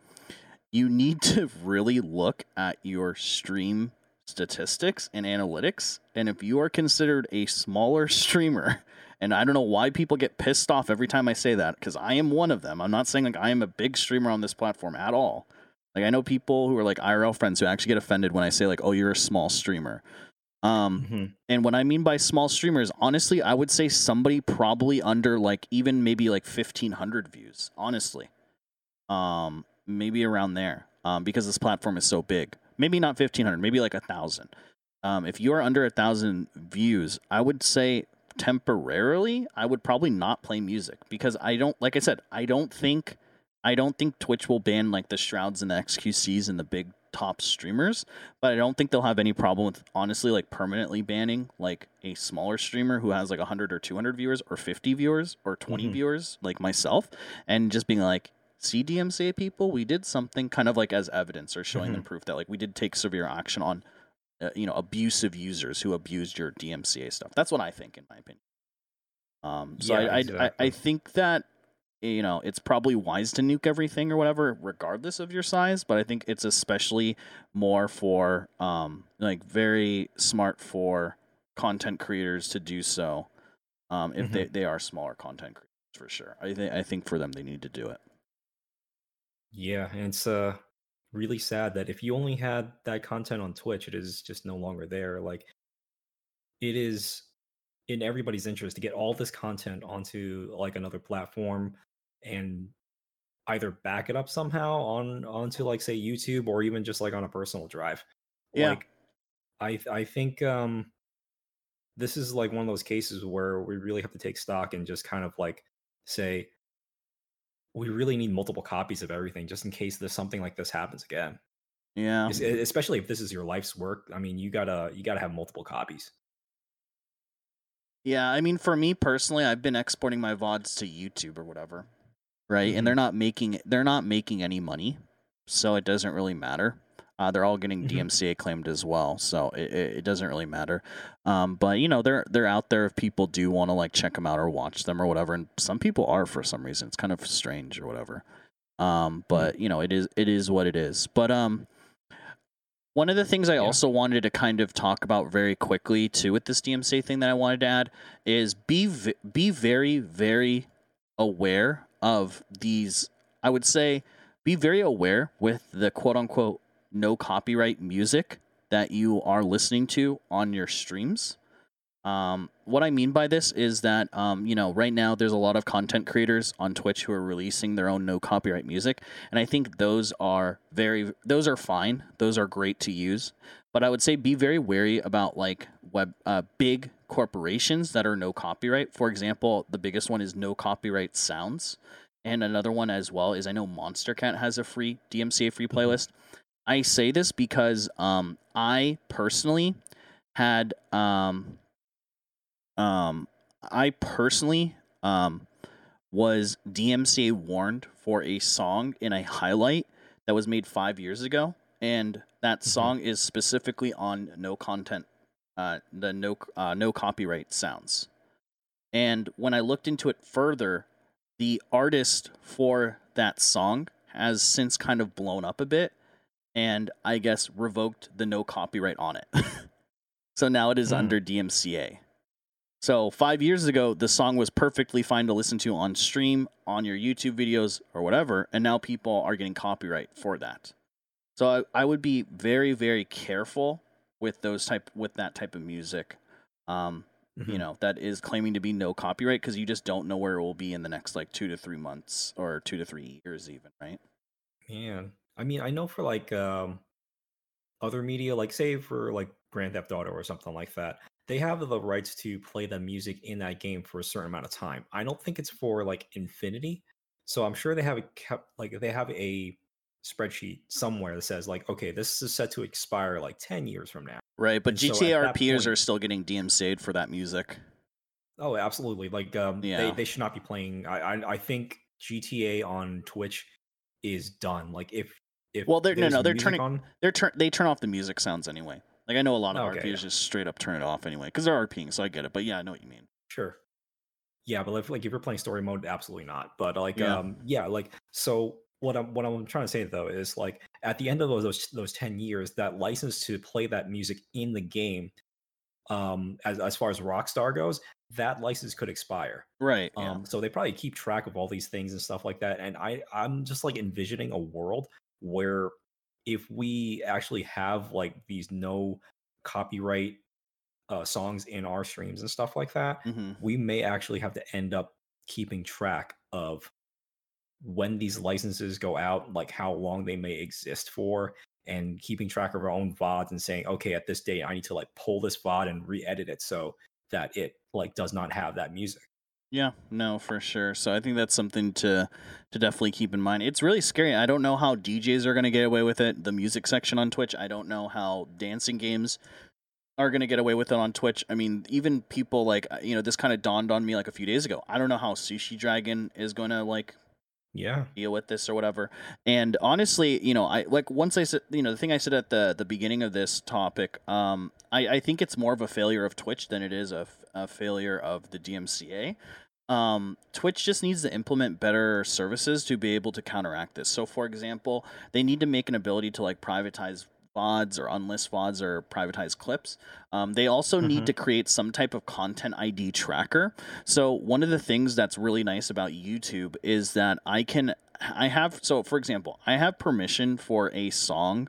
you need to really look at your stream statistics and analytics. And if you are considered a smaller streamer, and I don't know why people get pissed off every time I say that, because I am one of them. I'm not saying like I am a big streamer on this platform at all. Like I know people who are like IRL friends who actually get offended when I say like, "Oh, you're a small streamer." Um, and what I mean by small streamers, honestly, I would say somebody probably under like even maybe like fifteen hundred views. Honestly, um, maybe around there. Um, because this platform is so big. Maybe not fifteen hundred, maybe like a thousand. Um, if you are under a thousand views, I would say temporarily, I would probably not play music because I don't, like I said, I don't think, I don't think Twitch will ban like the Shrouds and the XQCs and the big top streamers, but I don't think they'll have any problem with honestly like permanently banning like a smaller streamer who has like 100 or 200 viewers or 50 viewers or 20
Mhm.
viewers like myself and just being like see DMCA people we did something kind of like as evidence or showing them proof that like we did take severe action on uh, you know abusive users who abused your DMCA stuff that's what I think in my opinion Um, so
Yeah,
I, I, I, I think that you know it's probably wise to nuke everything or whatever, regardless of your size. But I think it's especially more for um, like very smart for content creators to do so. Um, if
Mhm.
they, they are smaller content creators for sure. I think I think for them they need to do it.
Yeah, and it's uh really sad that if you only had that content on Twitch, it is just no longer there. Like it is in everybody's interest to get all this content onto like another platform and either back it up somehow on onto like say YouTube or even just like on a personal drive.
Yeah.
Like I I think um this is like one of those cases where we really have to take stock and just kind of like say we really need multiple copies of everything just in case there's something like this happens again.
Yeah.
Especially if this is your life's work. I mean, you gotta you gotta have multiple copies.
Yeah, I mean, for me personally, I've been exporting my vods to YouTube or whatever, right?
Mhm.
And they're not making they're not making any money, so it doesn't really matter. Uh, they're all getting
Mhm.
DMCA claimed as well, so it, it, it doesn't really matter. Um, but you know, they're they're out there if people do want to like check them out or watch them or whatever. And some people are for some reason. It's kind of strange or whatever. Um, but you know, it is it is what it is. But um, one of the things I
Yeah.
also wanted to kind of talk about very quickly too with this DMCA thing that I wanted to add is be v- be very very aware of these. I would say be very aware with the quote unquote no copyright music that you are listening to on your streams. Um, what I mean by this is that um, you know right now there's a lot of content creators on Twitch who are releasing their own no copyright music, and I think those are very those are fine. Those are great to use, but I would say be very wary about like web uh, big corporations that are no copyright. For example, the biggest one is no copyright sounds, and another one as well is I know Monstercat has a free DMCA free playlist. I say this because um, I personally had um, um, I personally um, was DMCA warned for a song in a highlight that was made five years ago, and that
Mhm.
song is specifically on no content, uh, the no uh, no copyright sounds. And when I looked into it further, the artist for that song has since kind of blown up a bit, and I guess revoked the no copyright on it. so now it is
Hmm.
under DMCA. So five years ago, the song was perfectly fine to listen to on stream, on your YouTube videos, or whatever, and now people are getting copyright for that. So I, I would be very, very careful with those type with that type of music. Um, you
Mhm.
know, that is claiming to be no copyright because you just don't know where it will be in the next like two to three months or two to three years, even, right?
Man, I mean, I know for like um other media, like say for like Grand Theft Auto or something like that, they have the rights to play the music in that game for a certain amount of time. I don't think it's for like infinity. So I'm sure they have a kept like they have a spreadsheet somewhere that says like, okay, this is set to expire like 10 years from now.
Right, but
so
GTA
that
RPers
point-
are still getting DMCA'd for that music.
Oh, absolutely. Like um
Yeah.
they, they should not be playing I, I I think GTA on Twitch is done. Like if if
Well, they're- no, no, they're turning-
on,
They're turn they turn off the music sounds anyway. Like I know a lot of
Okay,
RPers
yeah.
just straight up turn it off anyway because they're RPing, so I get it. But yeah, I know what you mean.
Sure. Yeah, but if like if you're playing story mode, absolutely not. But like
Yeah.
um yeah, like so what I'm what I'm trying to say though is like at the end of those those, those 10 years, that license to play that music in the game, um as as far as Rockstar goes, that license could expire.
Right. Yeah.
Um so they probably keep track of all these things and stuff like that. And I I'm just like envisioning a world where if we actually have like these no copyright uh songs in our streams and stuff like that,
hmm
we may actually have to end up keeping track of when these licenses go out, like how long they may exist for, and keeping track of our own VODs and saying, okay, at this date, I need to like pull this VOD and re-edit it so that it like does not have that music.
Yeah, no, for sure. So I think that's something to to definitely keep in mind. It's really scary. I don't know how DJs are going to get away with it. The music section on Twitch. I don't know how dancing games are going to get away with it on Twitch. I mean, even people like uh, you know, this kind of dawned on me like a few days ago. I don't know how Sushi Dragon is going to like
Yeah.
deal with this or whatever. And honestly, you know, I like once I said, you know, the thing I said at the the beginning of this topic, um, I, I think it's more of a failure of Twitch than it is a, a failure of the DMCA. Um, Twitch just needs to implement better services to be able to counteract this. So, for example, they need to make an ability to like privatize VODs or unlist VODs or privatized clips. Um, they also need
Mhm.
to create some type of content ID tracker. So one of the things that's really nice about YouTube is that I can I have so for example, I have permission for a song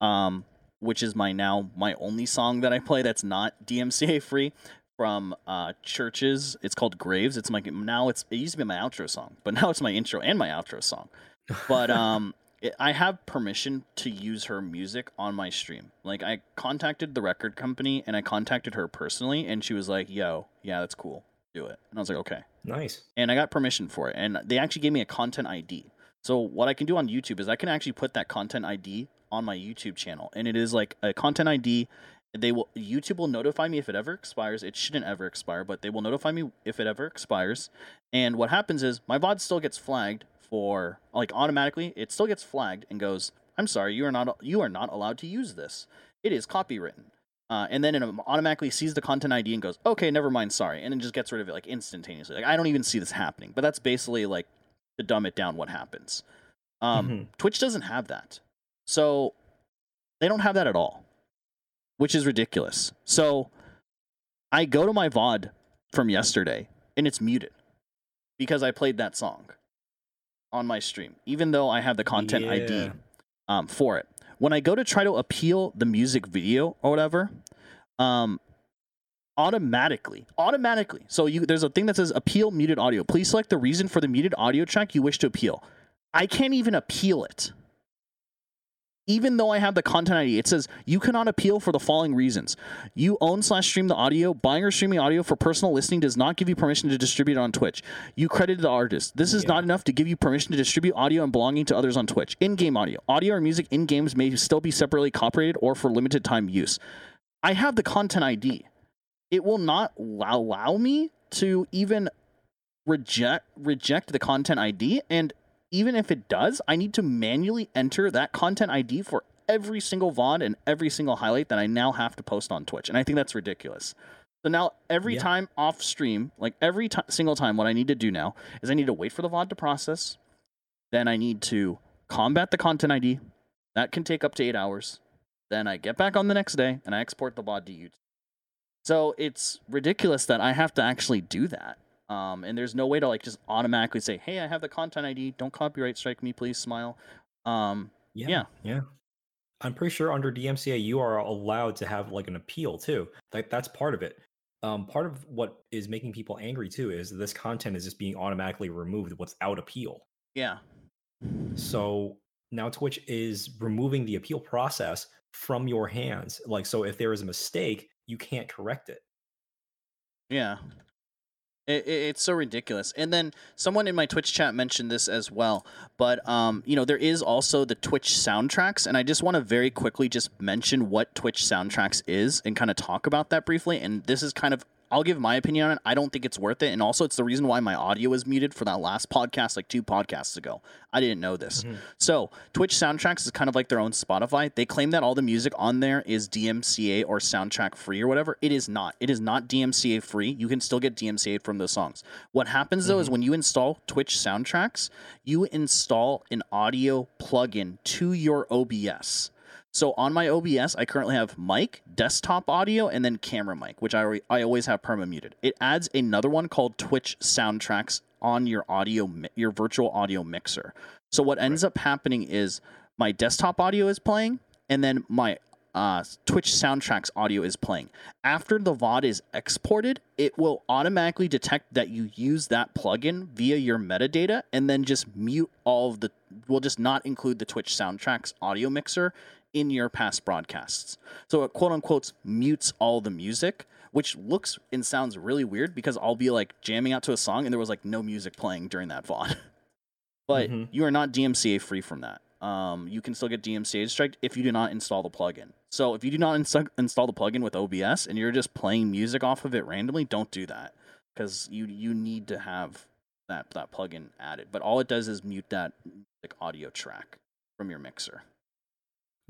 um which is my now my only song that I play that's not DMCA free from uh CHVRCHES. It's called Graves. It's my now it's it used to be my outro song, but now it's my intro and my outro song. But um it, I have permission to use her music on my stream. Like I contacted the record company and I contacted her personally and she was like, "Yo, yeah, that's cool. Do it." And I was like, "Okay."
Nice.
and I got permission for it. And they actually gave me a content ID. So what I can do on YouTube is I can actually put that content ID on my YouTube channel, and it is like a content ID. They will YouTube will notify me if it ever expires. It shouldn't ever expire, but they will notify me if it ever expires. And what happens is my VOD still gets flagged for like automatically. It still gets flagged and goes, "I'm sorry, you are not you are not allowed to use this. It is copywritten." Uh, and then it automatically sees the content ID and goes, okay, never mind, sorry, and then just gets rid of it like instantaneously. Like I don't even see this happening, but that's basically like to dumb it down what happens. Um,
Mhm.
Twitch doesn't have that, so they don't have that at all, which is ridiculous. So I go to my VOD from yesterday and it's muted because I played that song on my stream, even though I have the content ID um, for it. When I go to try to appeal the music video or whatever, um, automatically, automatically. So you there's a thing that says appeal muted audio. Please select the reason for the muted audio track you wish to appeal. I can't even appeal it. Even though I have the content ID, it says you cannot appeal for the following reasons. You own slash stream the audio. Buying or streaming audio for personal listening does not give you permission to distribute it on Twitch. You credited the artist. This is
Yeah.
not enough to give you permission to distribute audio and belonging to others on Twitch. In-game audio, audio or music in games may still be separately copyrighted or for limited time use. I have the content ID. It will not allow, allow me to even reject reject the content ID and even if it does, I need to manually enter that content ID for every single VOD and every single highlight that I now have to post on Twitch. And I think that's ridiculous. So now every
Yeah.
time off stream, like every ti single time, what I need to do now is I need to wait for the VOD to process. Then I need to combat the content ID. That can take up to eight hours. Then I get back on the next day and I export the VOD to YouTube. So it's ridiculous that I have to actually do that. Um, and there's no way to like just automatically say, "Hey, I have the content ID. Don't copyright strike me, please." Smile. Um,
Yeah.
Yeah.
Yeah. I'm pretty sure under DMCA you are allowed to have like an appeal too. Like that's part of it. Um, part of what is making people angry too is this content is just being automatically removed without appeal.
yeah,
So now Twitch is removing the appeal process from your hands. Like so if there is a mistake, you can't correct it.
yeah. It, it, it's so ridiculous. And then someone in my Twitch chat mentioned this as well. But um, you know, there is also the Twitch soundtracks, and I just want to very quickly just mention what Twitch soundtracks is and kind of talk about that briefly. And this is kind of I'll give my opinion on it. I don't think it's worth it, and also it's the reason why my audio was muted for that last podcast, like two podcasts ago. I didn't know this.
Mhm.
So Twitch soundtracks is kind of like their own Spotify. They claim that all the music on there is DMCA or soundtrack free or whatever. It is not. It is not DMCA free. You can still get DMCA from those songs. What happens though is when you install Twitch soundtracks, you install an audio plugin to your OBS. So on my OBS, I currently have mic, desktop audio, and then camera mic, which I alre- I always have perma muted. It adds another one called Twitch Soundtracks on your audio mi- your virtual audio mixer. So what ends up happening is my desktop audio is playing, and then my uh, Twitch Soundtracks audio is playing. After the VOD is exported, it will automatically detect that you use that plugin via your metadata, and then just mute all of the. Will just not include the Twitch Soundtracks audio mixer in your past broadcasts. So it quote unquote mutes all the music, which looks and sounds really weird because I'll be like jamming out to a song and there was like no music playing during that VOD. but
Mhm.
you are not DMCA free from that. Um, you can still get DMCA strike if you do not install the plugin. So if you do not insta- install the plugin with OBS and you're just playing music off of it randomly, don't do that because you you need to have that that plugin added. But all it does is mute that like audio track from your mixer.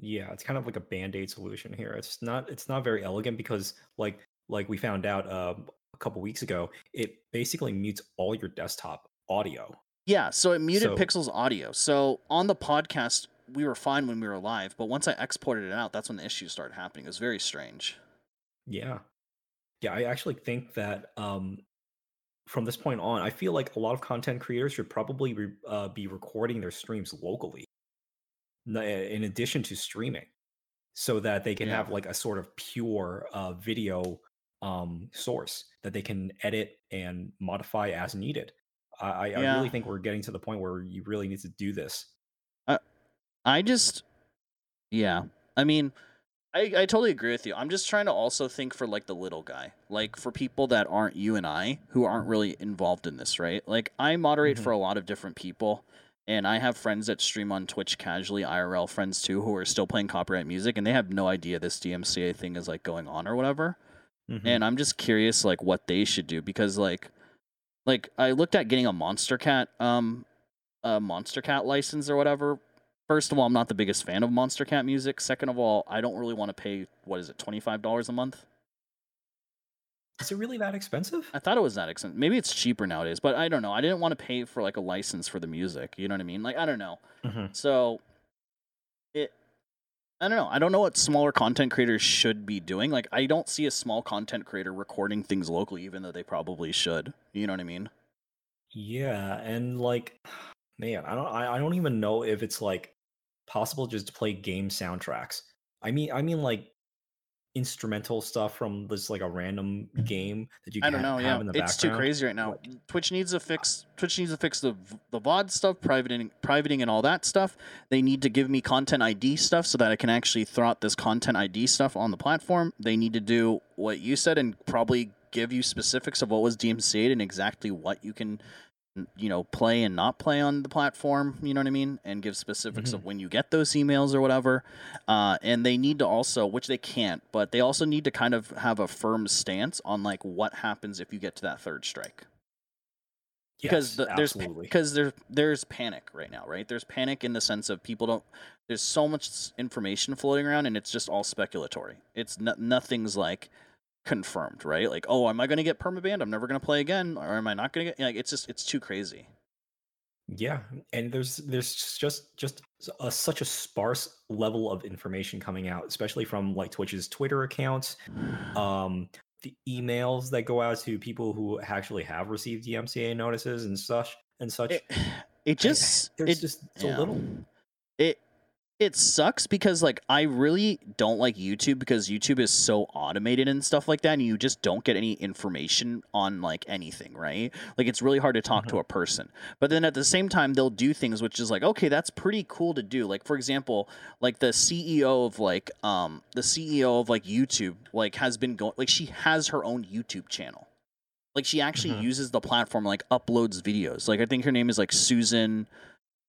Yeah, it's kind of like a band-aid solution here. It's not it's not very elegant because like like we found out uh, a couple weeks ago, it basically mutes all your desktop audio.
Yeah, so it muted
So-
Pixel's audio. So on the podcast, we were fine when we were live, but once I exported it out, that's when the issues started happening. It was very strange.
Yeah. Yeah, I actually think that um, from this point on, I feel like a lot of content creators should probably re- uh, be recording their streams locally, in addition to streaming, so that they can
Yeah.
have like a sort of pure uh, video um, source that they can edit and modify as needed. I, I, I really think we're getting to the point where you really need to do this.
I just, yeah. I mean, I, I totally agree with you. I'm just trying to also think for like the little guy, like for people that aren't you and I who aren't really involved in this, right? Like I moderate
Mhm.
for a lot of different people. And I have friends that stream on Twitch casually, IRL friends too, who are still playing copyright music, and they have no idea this DMCA thing is like going on or whatever.
Mhm.
and I'm just curious like what they should do because like like I looked at getting a Monstercat um a Monstercat license or whatever. First of all, I'm not the biggest fan of Monstercat music. Second of all, I don't really want to pay what is it, twenty five dollars a month?
Is it really that expensive?
I thought it was that expensive. Maybe it's cheaper nowadays, but I don't know. I didn't want to pay for like a license for the music. You know what I mean? Like I don't know.
Mhm.
So it I don't know. I don't know what smaller content creators should be doing. Like I don't see a small content creator recording things locally even though they probably should. You know what I mean?
Yeah, and like, man, I don't, I, I don't even know if it's like possible just to play game soundtracks. I mean, I mean like instrumental stuff from this like a random game that you
I don't know.
have
Yeah,
in the
it's too crazy right now.
Like-
Twitch needs to uh, fix. Twitch needs to fix the the VOD stuff, privating, privating, and all that stuff. They need to give me content ID stuff so that I can actually throw out this content ID stuff on the platform. They need to do what you said and probably give you specifics of what was DMCA'd and exactly what you can, you know, play and not play on the platform. You know what I mean? And give specifics of when you get those emails or whatever. Uh, and they need to also, which they can't, but they also need to kind of have a firm stance on like what happens if you get to that third strike because
Yes,
the, there's because there's there's panic right now, right? There's panic in the sense of people don't. There's so much information floating around, and it's just all speculatory. It's no, nothing's like confirmed, right? Like, oh, am I going to get permabanned? I'm never going to play again, or am I not going to get? Like, it's just it's too crazy.
Yeah, and there's there's just just a, such a sparse level of information coming out, especially from like Twitch's Twitter accounts, um, the emails that go out to people who actually have received DMCA notices and such and such.
It, it just
there's
it,
just so
yeah.
little.
It sucks because like I really don't like YouTube because YouTube is so automated and stuff like that and you just don't get any information on like anything, right? Like it's really hard to talk to a person. But then at the same time they'll do things which is like, okay, that's pretty cool to do. Like for example, like the CEO of like um the CEO of like YouTube like has been going like she has her own YouTube channel. Like she actually
Mhm.
uses the platform like uploads videos. Like I think her name is like Susan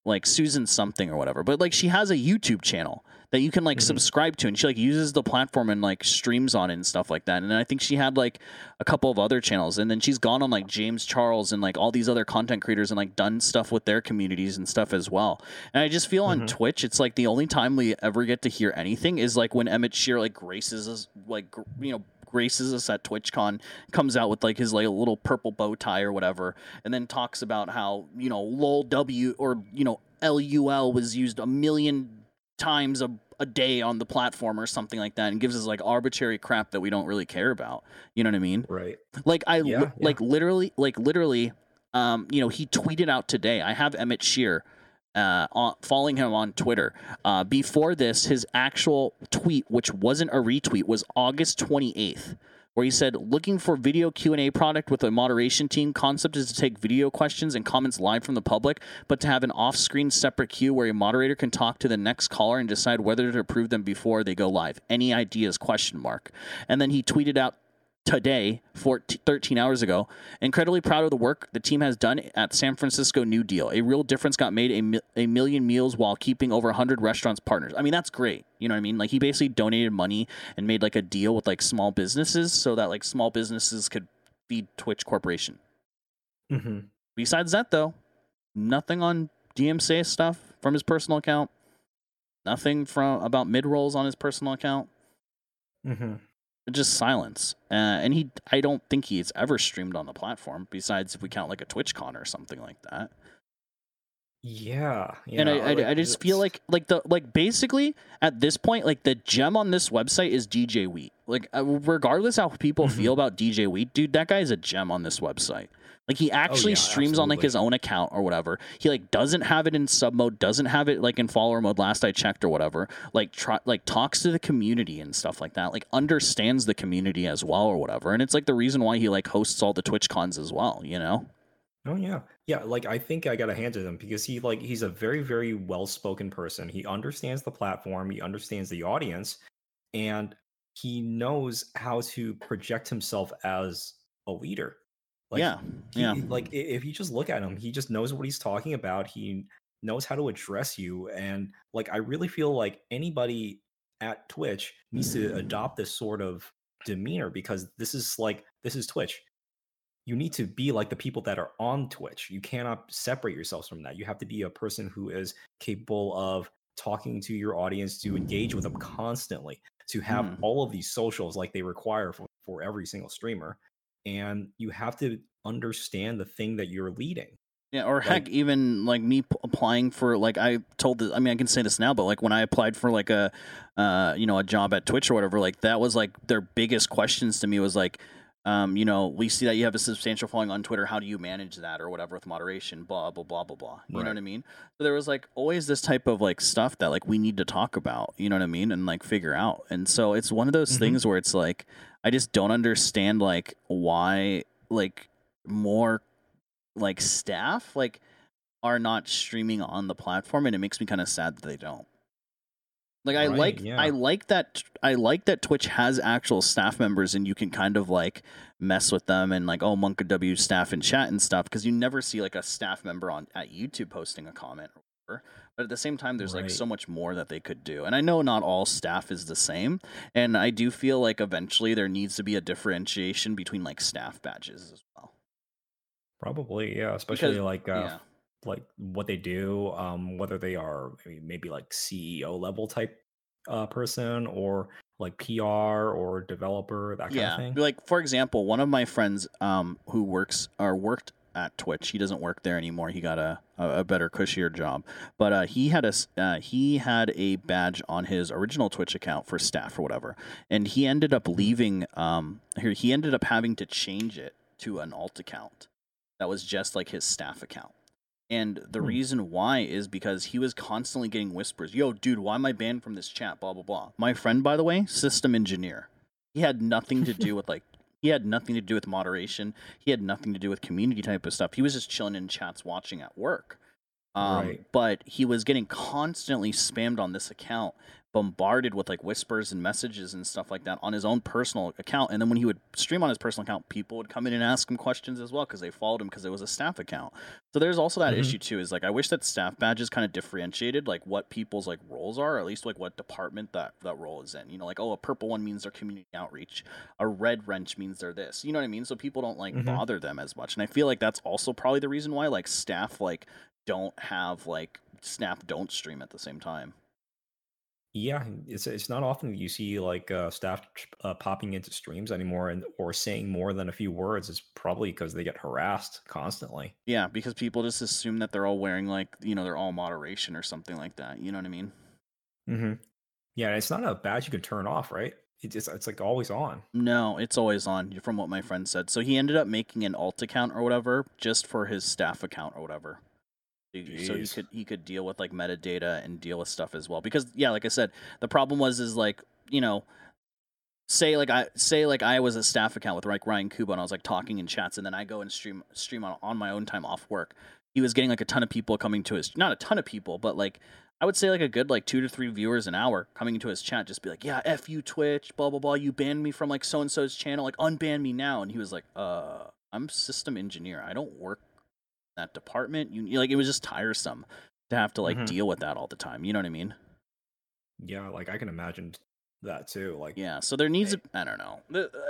like Susan something or whatever. But like she has a YouTube channel that you can like
Mhm.
subscribe to and she like uses the platform and like streams on it and stuff like that. And then I think she had like a couple of other channels and then she's gone on like James Charles and like all these other content creators and like done stuff with their communities and stuff as well. And I just feel on
Mhm.
Twitch it's like the only time we ever get to hear anything is like when Emmett Shear like graces us like gr- you know graces us at TwitchCon comes out with like his like little purple bow tie or whatever and then talks about how you know lol w or you know lul was used a million times a, a day on the platform or something like that and gives us like arbitrary crap that we don't really care about you know what i mean
Right.
like i li-
Yeah, yeah.
like literally like literally um you know he tweeted out today i have emmett shear uh, on, following him on Twitter. Uh, before this, his actual tweet, which wasn't a retweet, was August 28th, where he said, "Looking for video Q&A product with a moderation team. Concept is to take video questions and comments live from the public, but to have an off-screen separate queue where a moderator can talk to the next caller and decide whether to approve them before they go live. Any ideas? Question mark." And then he tweeted out today, 14, 13 hours ago. Incredibly proud of the work the team has done at San Francisco New Deal. A real difference got made a, mi- a million meals while keeping over 100 restaurants partners. I mean, that's great. You know what I mean? Like, he basically donated money and made like a deal with like small businesses so that like small businesses could feed Twitch Corporation.
hmm
Besides that, though, nothing on DMCA stuff from his personal account. Nothing from about mid rolls on his personal account.
Mm-hmm.
Just silence. Uh, and he, I don't think he's ever streamed on the platform. Besides, if we count like a TwitchCon or something like that.
Yeah,
and I, I,
like,
I just feel like like the like basically at this point like the gem on this website is DJ Wheat. Like uh, regardless how people
Mhm.
feel about DJ Wheat, dude, that guy is a gem on this website. Like he actually
yeah,
streams on like his own account or whatever. He like doesn't have it in sub mode, doesn't have it like in follower mode. Last I checked or whatever. Like try like talks to the community and stuff like that. Like understands the community as well or whatever. And it's like the reason why he like hosts all the Twitch cons as well. You know.
Oh yeah. Yeah, like I think I gotta hand it to him because he like he's a very, very well spoken person. He understands the platform, he understands the audience, and he knows how to project himself as a leader. Like
yeah.
he,
yeah.
like if you just look at him, he just knows what he's talking about. He knows how to address you. And like I really feel like anybody at Twitch needs to adopt this sort of demeanor because this is like this is Twitch you need to be like the people that are on Twitch. You cannot separate yourselves from that. You have to be a person who is capable of talking to your audience, to engage with them constantly, to have
Mm.
all of these socials like they require for, for every single streamer. And you have to understand the thing that you're leading.
Yeah, or heck, even like me p- applying for like I told the, I mean I can say this now, but like when I applied for like a, uh, you know, a job at Twitch or whatever, like that was like their biggest questions to me was like, um, you know, we see that you have a substantial following on Twitter. How do you manage that or whatever with moderation? Blah blah blah blah blah. You know what I mean? So there was like always this type of like stuff that like we need to talk about. You know what I mean? And like figure out. And so it's one of those
Mhm.
things where it's like I just don't understand like why like more like staff like are not streaming on the platform and it makes me kind of sad that they don't like i
Right,
like
yeah.
i like that i like that twitch has actual staff members and you can kind of like mess with them and like oh monka w staff and chat and stuff because you never see like a staff member on at youtube posting a comment or whatever but at the same time there's like so much more that they could do and i know not all staff is the same and i do feel like eventually there needs to be a differentiation between like staff badges as well
Probably, yeah. Especially like uh,
yeah
like what they do, um, whether they are maybe, maybe like CEO level type uh, person or like PR or developer, that kind
yeah
of thing.
like for example one of my friends um who works or worked at twitch. He doesn't work there anymore. He got a a, better cushier job. But uh he had a uh, he had a badge on his original twitch account for staff or whatever. And he ended up leaving um here he ended up having to change it to an alt account that was just like his staff account. And the
Hmm.
reason why is because he was constantly getting whispers yo dude why am i banned from this chat? blah blah blah. My friend by the way system engineer. He had nothing to do with like he had nothing to do with moderation. He had nothing to do with community type of stuff. He was just chilling in chats watching at work. Um,
Right.
but he was getting constantly spammed on this account bombarded with like whispers and messages and stuff like that on his own personal account and then when he would stream on his personal account people would come in and ask him questions as well because they followed him because it was a staff account. So there's also that
Mhm.
issue too is like i wish that staff badges kind of differentiated like what people's like roles are or at least like what department that that role is in. You know like oh a purple one means they're community outreach a red wrench means they're this. You know what i mean? So people don't like
Mhm.
bother them as much and i feel like that's also probably the reason why like staff like don't have like snap don't stream at the same time
Yeah, it's it's not often that you see like uh, staff uh, popping into streams anymore and or saying more than a few words. It's probably because they get harassed constantly.
yeah because people just assume that they're all wearing like you know they're all moderation or something like that you know what i mean
Mm-hmm. Yeah, it's not a badge you can turn off, right? It's it's, it's like always on.
No, it's always on, from what my friend said. So he ended up making an alt account or whatever, just for his staff account or whatever. So he- So he could he could deal with like metadata and deal with stuff as well. Because yeah, like I said, the problem was is like you know, say like I say like I was a staff account with like Ryan Kuba and I was like talking in chats, and then I go and stream stream on on my own time off work. He was getting like a ton of people coming to his not a ton of people, but like I would say like a good like two to three viewers an hour coming into his chat, just be like, "Yeah, f you Twitch, blah blah blah. You banned me from like so and so's channel, like unban me now." And he was like, "Uh, I'm system engineer. I don't work that department." You like it was just tiresome to have to like
Mhm.
deal with that all the time. You know what I mean?
Yeah, like I can imagine that too. Like,
Yeah, so there needs a, I don't know.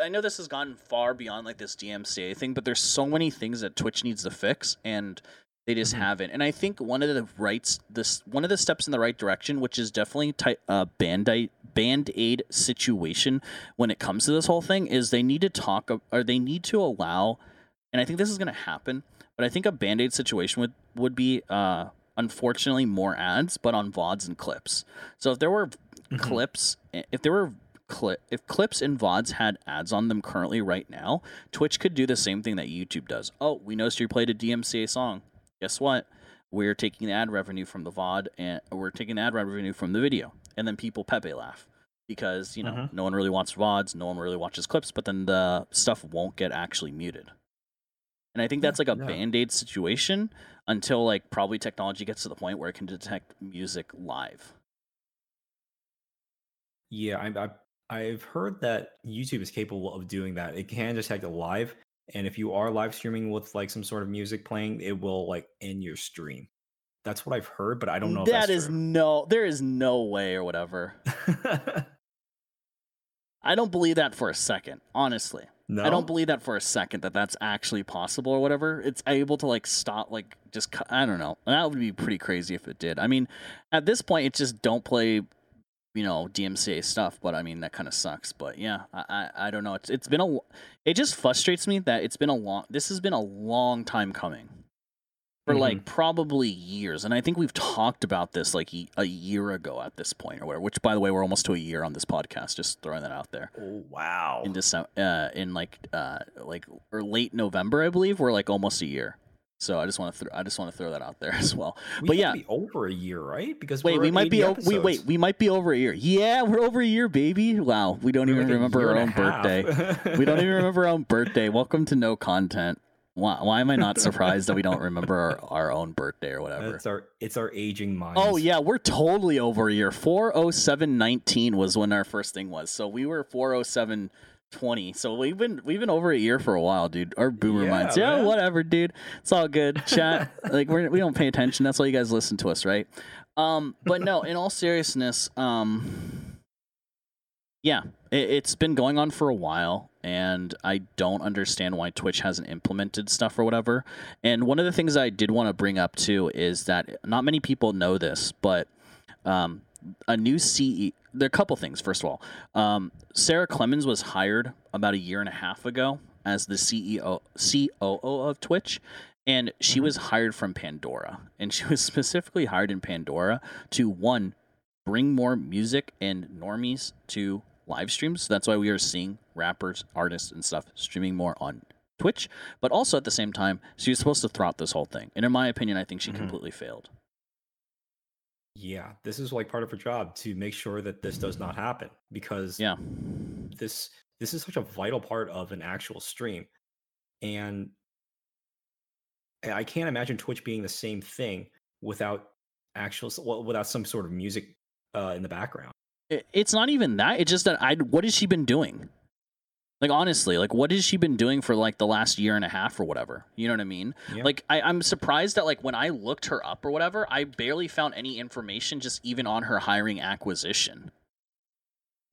I know this has gone far beyond like this DMCA thing, but there's so many things that Twitch needs to fix and they just
Mhm.
haven't. And I think one of the rights this one of the steps in the right direction, which is definitely ty- a band-aid band-aid situation when it comes to this whole thing is they need to talk or they need to allow and I think this is going to happen, but I think a band-aid situation would would be uh unfortunately more ads but on VODs and clips. So if there were
Mhm.
clips if there were cli- if clips and vods had ads on them currently right now twitch could do the same thing that youtube does oh we noticed you played a dmca song guess what we're taking the ad revenue from the vod and we're taking the ad revenue from the video and then people pepe laugh because you know
Mhm.
no one really wants vods no one really watches clips but then the stuff won't get actually muted and i think that's like a
yeah.
band-aid situation until like probably technology gets to the point where it can detect music live
yeah, I, I I've heard that YouTube is capable of doing that. It can detect it live, and if you are live streaming with like some sort of music playing, it will like end your stream. That's what I've heard, but I don't know.
That is no, there is no way or whatever. I don't believe that for a second, honestly.
No,
I don't believe that for a second that that's actually possible or whatever. It's able to like stop, like just cut, I don't know. That would be pretty crazy if it did. I mean, at this point, it's just don't play, you know, DMCA stuff. But I mean, that kind of sucks. But yeah, I, I I don't know. It's it's been a, it just frustrates me that it's been a long. This has been a long time coming. For like probably years, and I think we've talked about this like a year ago at this point, or whatever. Which, by the way, we're almost to a year on this podcast. Just throwing that out there
Oh wow.
in December, uh, in like uh, like or late November, I believe. We're like almost a year. So I just want to th- I just want to throw that out there as well.
We
but yeah.
be over a year, right? Because
Wait, we might be
80
o- we wait we might be over a year. Yeah, we're over a year, baby. Wow, we don't
We're
even remember our own birthday. we don't even remember our own birthday. Welcome to no content. Why, why am I not surprised that we don't remember our, our own birthday or whatever?
That's our it's our aging mind.
Oh yeah, we're totally over a year. Four oh seven nineteen was when our first thing was. So we were four oh seven twenty. So we've been we've been over a year for a while, dude. Our boomer
Yeah,
minds. Yeah,
man.
whatever, dude. It's all good. Chat. like we're we don't pay attention. That's why you guys listen to us, right? Um, but no, in all seriousness, um yeah, it, it's been going on for a while, and I don't understand why Twitch hasn't implemented stuff or whatever. And one of the things I did want to bring up too is that not many people know this, but um, a new CE. There are a couple things. First of all, um, Sara Clemens was hired about a year and a half ago as the CEO COO of Twitch. And she
Mhm.
was hired from Pandora, and she was specifically hired in Pandora to one bring more music and normies to live streams. So that's why we are seeing rappers, artists, and stuff streaming more on Twitch. But also at the same time, she was supposed to thwart this whole thing. And in my opinion, I think she
Mhm.
completely failed.
Yeah, this is like part of her job to make sure that this does not happen because
Yeah.
this this is such a vital part of an actual stream. And I I can't imagine Twitch being the same thing without actual well, without some sort of music uh, in the background.
It- It's not even that. It's just that I. What has she been doing? Like honestly, like what has she been doing for like the last year and a half or whatever? You know what I mean?
Yeah.
Like I, I'm surprised that like when I looked her up or whatever, I barely found any information just even on her hiring acquisition.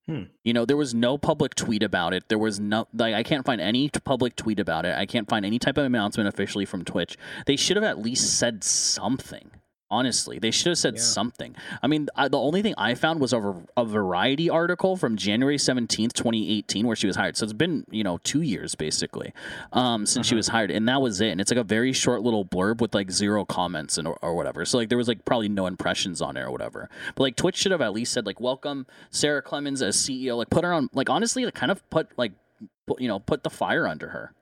Hmm.
You know, there was no public tweet about it. There was no like I can't find any public tweet about it. I can't find any type of announcement officially from Twitch. They should have at least said something. Honestly, they should have said
Yeah.
something. I mean, I, the only thing I found was a, a Variety article from January 17th, 2018, where she was hired. So it's been, you know, two years basically um, since she
Uh-huh.
was hired. And that was it. And it's like a very short little blurb with like zero comments and, or, or whatever. So like there was like probably no impressions on it or whatever. But like Twitch should have at least said like, welcome Sara Clemens as CEO. Like put her on, like honestly, like kind of put like, put, you know, put the fire under her.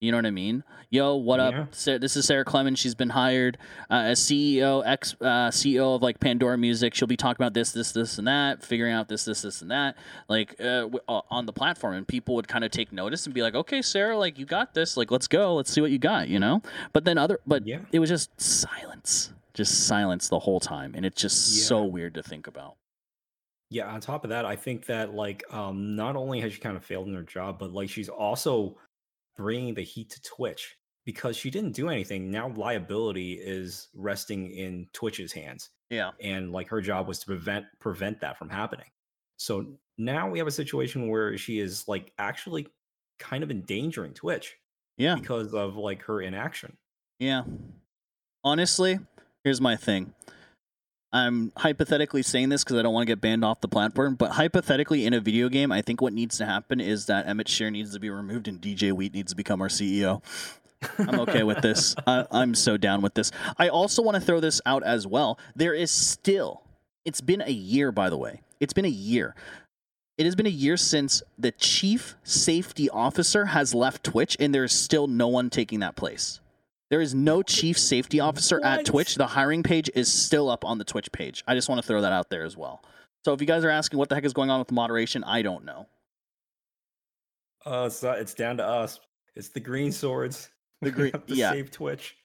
You know what I mean? Yo, what
Yeah.
up? This is Sara Clemens. She's been hired uh, as CEO, ex uh, CEO of like Pandora Music. She'll be talking about this, this, this, and that, figuring out this, this, this, and that, like uh, w- on the platform, and people would kind of take notice and be like, "Okay, Sara, like you got this. Like let's go. Let's see what you got." You know? But then other, but
Yeah.
it was just silence, just silence the whole time, and it's just so weird to think about.
Yeah, on top of that, I think that like um not only has she kind of failed in her job, but like she's also bringing the heat to Twitch because she didn't do anything. Now liability is resting in Twitch's hands,
Yeah.
and like her job was to prevent prevent that from happening. So now we have a situation where she is like actually kind of endangering Twitch
Yeah.
because of like her inaction.
Yeah. Honestly, here's my thing. I'm hypothetically saying this because I don't want to get banned off the platform, but hypothetically, in a video game, I think what needs to happen is that Emmett Shear needs to be removed and DJ Wheat needs to become our CEO. I'm okay with this. I, I'm so down with this. I also want to throw this out as well. There is still, it's been a year, by the way. It's been a year. It has been a year since the chief safety officer has left Twitch, and there is still no one taking that place. There is no chief safety officer at Twitch. The hiring page is still up on the Twitch page. I just want to throw that out there as well. So if you guys are asking what the heck is going on with moderation, I don't know.
Uh, it's not, it's down to us. It's the green swords.
The green-
have
yeah.
save Twitch.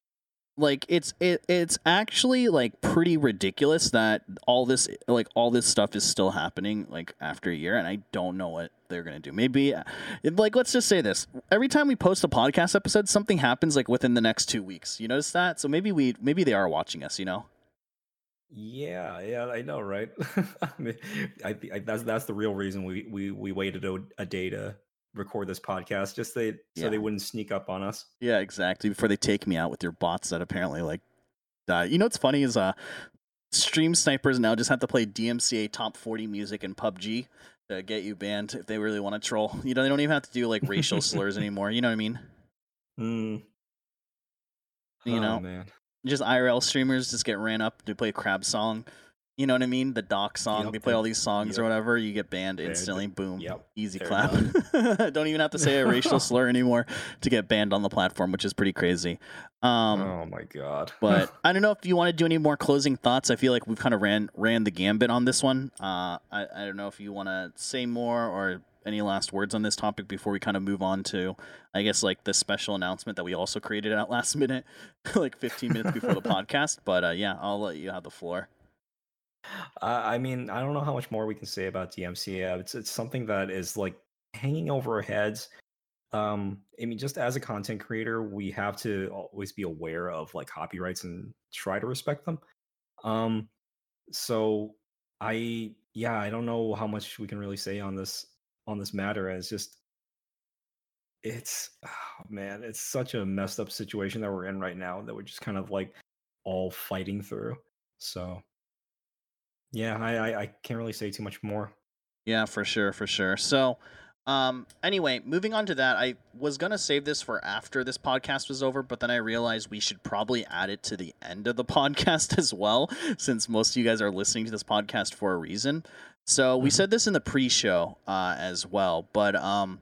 Like it's it it's actually like pretty ridiculous that all this like all this stuff is still happening like after a year and i don't know what they're gonna do. Maybe uh, like let's just say this. Every time we post a podcast episode something happens like within the next two weeks. You notice that? So maybe we maybe they are watching us you know?
Yeah, yeah, I know, right? I mean, I, I, that's that's the real reason we we we waited a, a day to record this podcast, just they so they wouldn't sneak up on us.
yeah exactly before they take me out with your bots that apparently like die you know what's funny is uh stream snipers now just have to play dmca top 40 music in pubg to get you banned if they really want to troll you know they don't even have to do like racial slurs anymore you know what i mean
Mm.
You
Oh,
know?
man.
just IRL streamers just get ran up to play a crab song. You know what I mean? The doc song.
Yep,
they play all these songs or whatever. You get banned instantly. Boom.
Yep,
Easy
they're
clap. Don't even have to say a racial slur anymore to get banned on the platform, which is pretty crazy. Um,
oh my god.
but I don't know if you want to do any more closing thoughts. I feel like we've kind of ran ran the gambit on this one. Uh, I, I don't know if you want to say more or any last words on this topic before we kind of move on to, I guess, like the special announcement that we also created at last minute, like 15 minutes before the podcast. But uh, yeah, I'll let you have the floor.
I mean, I don't know how much more we can say about DMCA. It's it's something that is like hanging over our heads. Um, I mean, just as a content creator, we have to always be aware of like copyrights and try to respect them. Um, so I yeah, I don't know how much we can really say on this on this matter. It's just it's oh, man, it's such a messed up situation that we're in right now that we're just kind of like all fighting through. So yeah, I, I I can't really say too much more.
Yeah, for sure, for sure. So, um, anyway, moving on to that, I was gonna save this for after this podcast was over, but then I realized we should probably add it to the end of the podcast as well, since most of you guys are listening to this podcast for a reason. So we
Mhm.
said this in the pre-show uh, as well, but um,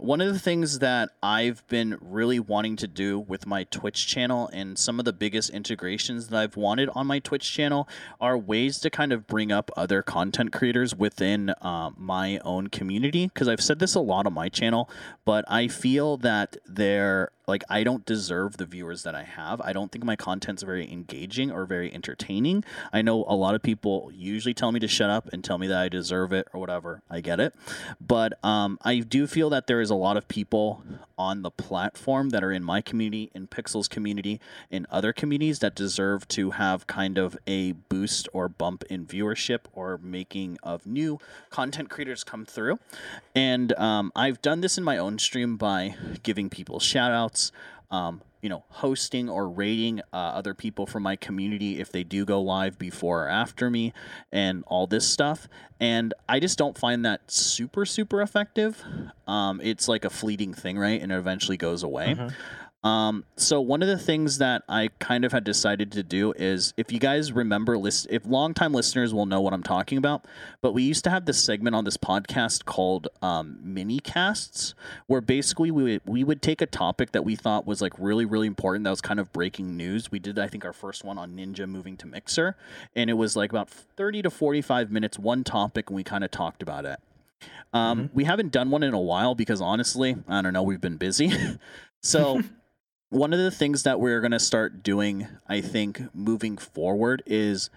one of the things that I've been really wanting to do with my Twitch channel and some of the biggest integrations that I've wanted on my Twitch channel are ways to kind of bring up other content creators within uh, my own community. Because I've said this a lot on my channel, but I feel that they're like I don't deserve the viewers that I have. I don't think my content's very engaging or very entertaining. I know a lot of people usually tell me to shut up and tell me that I deserve it or whatever. I get it. But um, I do feel that there is a lot of people on the platform that are in my community, in Pixel's community, in other communities that deserve to have kind of a boost or bump in viewership or making of new content creators come through. And um, I've done this in my own stream by giving people shout outs. Um, you know, hosting or rating uh, other people from my community if they do go live before or after me, and all this stuff. And I just don't find that super, super effective. Um, it's like a fleeting thing, right? And it eventually goes away.
Mhm.
Um, so one of the things that I kind of had decided to do is, if you guys remember, list if longtime listeners will know what I'm talking about, but we used to have this segment on this podcast called um, mini casts, where basically we would, we would take a topic that we thought was like really really important that was kind of breaking news. We did I think our first one on Ninja moving to Mixer, and it was like about 30 to 45 minutes, one topic, and we kind of talked about it. Um, We haven't done one in a while because honestly, I don't know, we've been busy. so one of the things that we're going to start doing, I think, moving forward is.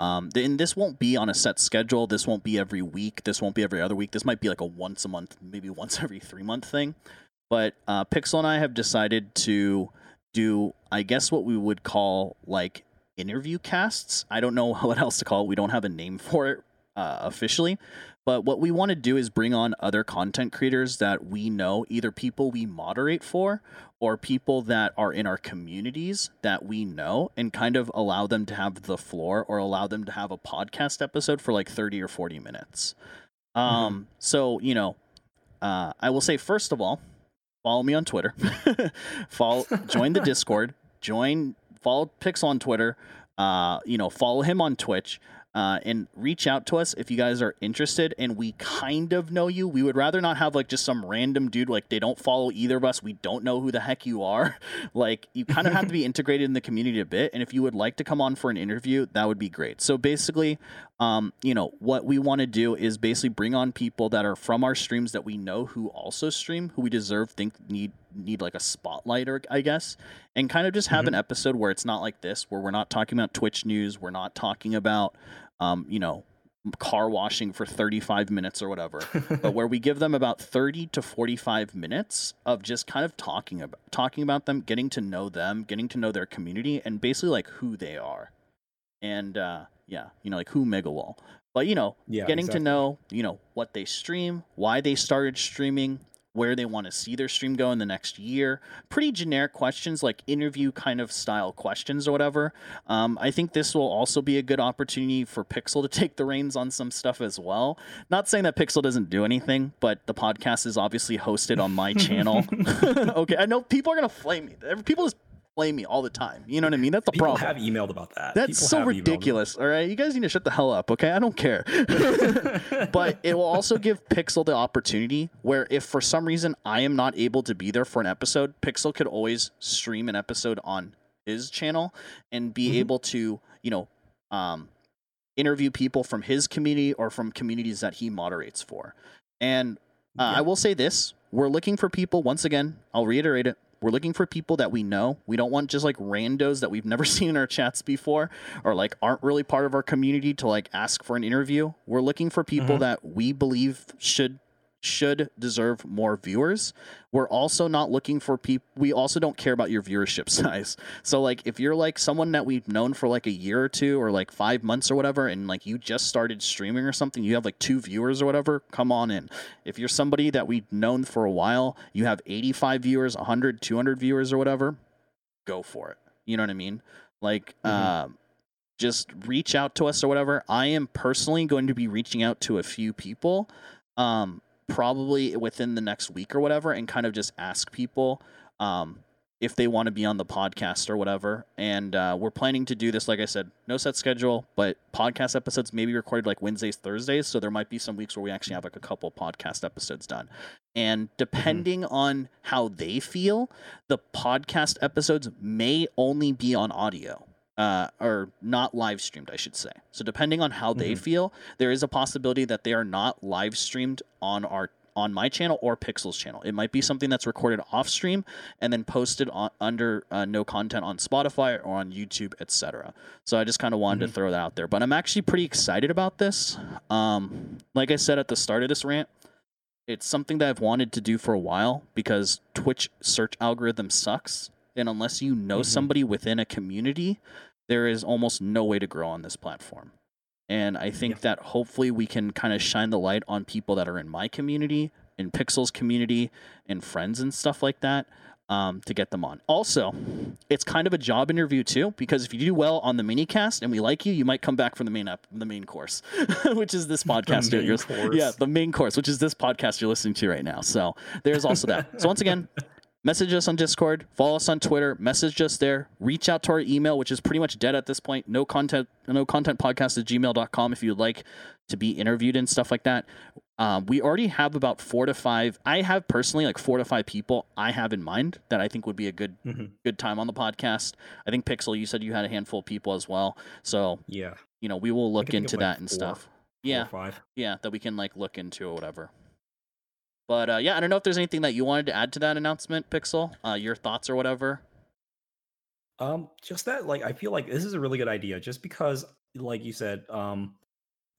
Um, and this won't be on a set schedule. This won't be every week. This won't be every other week. This might be like a once a month, maybe once every three month thing. But uh, Pixel and I have decided to do, I guess, what we would call like interview casts. I don't know what else to call it. We don't have a name for it uh, officially, But what we want to do is bring on other content creators that we know, either people we moderate for or people that are in our communities that we know, and kind of allow them to have the floor or allow them to have a podcast episode for like 30 or 40 minutes. Um, mm-hmm. So, you know, uh, I will say, first of all, follow me on Twitter, follow, join the Discord, join, follow Pixel on Twitter, uh, you know, follow him on Twitch uh, and reach out to us if you guys are interested and we kind of know you. We would rather not have like just some random dude like they don't follow either of us. We don't know who the heck you are. like you kind of have to be integrated in the community a bit. And if you would like to come on for an interview, that would be great. So basically, um, you know, what we want to do is basically bring on people that are from our streams that we know who also stream, who we deserve think need need like a spotlight or I guess, and kind of just have mm-hmm. an episode where it's not like this, where we're not talking about Twitch news, we're not talking about um, you know, car washing for 35 minutes or whatever, but where we give them about 30 to 45 minutes of just kind of talking about talking about them, getting to know them, getting to know their community, and basically like who they are, and uh, yeah, you know, like who Megawall. But you know, yeah, getting exactly. to know you know what they stream, why they started streaming, where they want to see their stream go in the next year. Pretty generic questions, like interview kind of style questions or whatever. Um, I think this will also be a good opportunity for Pixel to take the reins on some stuff as well. Not saying that Pixel doesn't do anything, but the podcast is obviously hosted on my channel. okay, I know people are gonna flame me. People just blame me all the time. You know what I mean? That's the
People
problem.
have emailed about that.
That's
People
so ridiculous. All right, you guys need to shut the hell up. Okay, I don't care. but it will also give Pixel the opportunity where if for some reason I am not able to be there for an episode, Pixel could always stream an episode on his channel and be mm-hmm. able to, you know, um, interview people from his community or from communities that he moderates for. And uh, yeah. I will say this: we're looking for people. Once again, I'll reiterate it we're looking for people that we know. We don't want just like randos that we've never seen in our chats before or like aren't really part of our community to like ask for an interview. We're looking for people mm-hmm. that we believe should should deserve more viewers. We're also not looking for people. We also don't care about your viewership size. So, like, if you're like someone that we've known for like a year or two or like five months or whatever, and like you just started streaming or something, you have like two viewers or whatever, come on in. If you're somebody that we've known for a while, you have 85 viewers, 100, 200 viewers or whatever, go for it. You know what I mean? Like, mm-hmm. uh, just reach out to us or whatever. I am personally going to be reaching out to a few people. Um, probably within the next week or whatever and kind of just ask people um, if they want to be on the podcast or whatever. And uh, we're planning to do this, like I said, no set schedule, but podcast episodes may be recorded like Wednesdays, Thursdays. So there might be some weeks where we actually have like a couple podcast episodes done. And depending mm-hmm. on how they feel, the podcast episodes may only be on audio uh, or not live streamed, I should say. So depending on how mm-hmm. they feel, there is a possibility that they are not live streamed on our on my channel or Pixel's channel. It might be something that's recorded off stream and then posted on, under uh, no content on Spotify or on YouTube, etc. So I just kind of wanted mm-hmm. to throw that out there. But I'm actually pretty excited about this. Um, like I said at the start of this rant, it's something that I've wanted to do for a while because Twitch search algorithm sucks. And unless you know mm-hmm. somebody within a community there is almost no way to grow on this platform. And I think yeah. that hopefully we can kind of shine the light on people that are in my community, in Pixel's community, and friends and stuff like that um, to get them on. Also, it's kind of a job interview too, because if you do well on the mini cast and we like you, you might come back for the main up the main course, which is this podcast.
The main course.
Yeah, the main course, which is this podcast you're listening to right now. So there's also that. So once again, message us on Discord, follow us on Twitter, message us there, reach out to our email, which is pretty much dead at this point. No content, no content podcast at gmail.com if you'd like to be interviewed and stuff like that. Um, we already have about four to five. I have personally like four to five people I have in mind that I think would be a good mm-hmm. good time on the podcast. I think Pixel, you said you had a handful of people as well. So
yeah,
you know, we will look into that like and
four,
stuff.
yeah, five.
Yeah, that we can like look into or whatever. But uh, yeah, I don't know if there's anything that you wanted to add to that announcement, Pixel. Uh, your thoughts or whatever.
Um, just that, like, I feel like this is a really good idea, just because, like you said, um,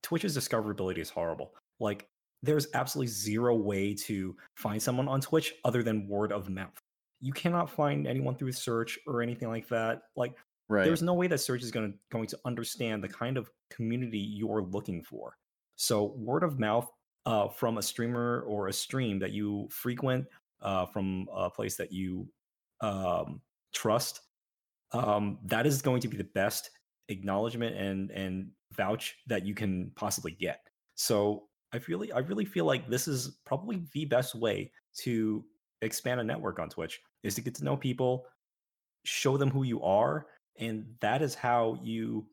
Twitch's discoverability is horrible. Like, there's absolutely zero way to find someone on Twitch other than word of mouth. You cannot find anyone through search or anything like that. Like, right. there's no way that search is going to going to understand the kind of community you're looking for. So, word of mouth uh, from a streamer or a stream that you frequent, uh, from a place that you um, trust, um, that is going to be the best acknowledgement and and vouch that you can possibly get. So I really I really feel like this is probably the best way to expand a network on Twitch is to get to know people, show them who you are, and that is how you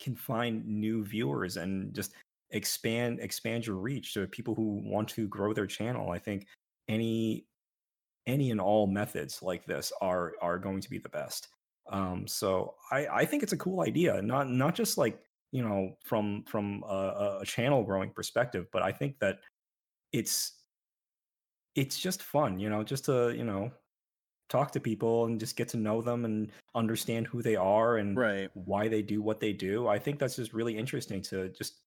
can find new viewers and just expand expand your reach to people who want to grow their channel. I think any any and all methods like this are are going to be the best. Um, so I I think it's a cool idea, not not just like you know from from a, a channel growing perspective, but I think that it's it's just fun, you know, just to you know talk to people and just get to know them and understand who they are and
Right.
why they do what they do. I think that's just really interesting to just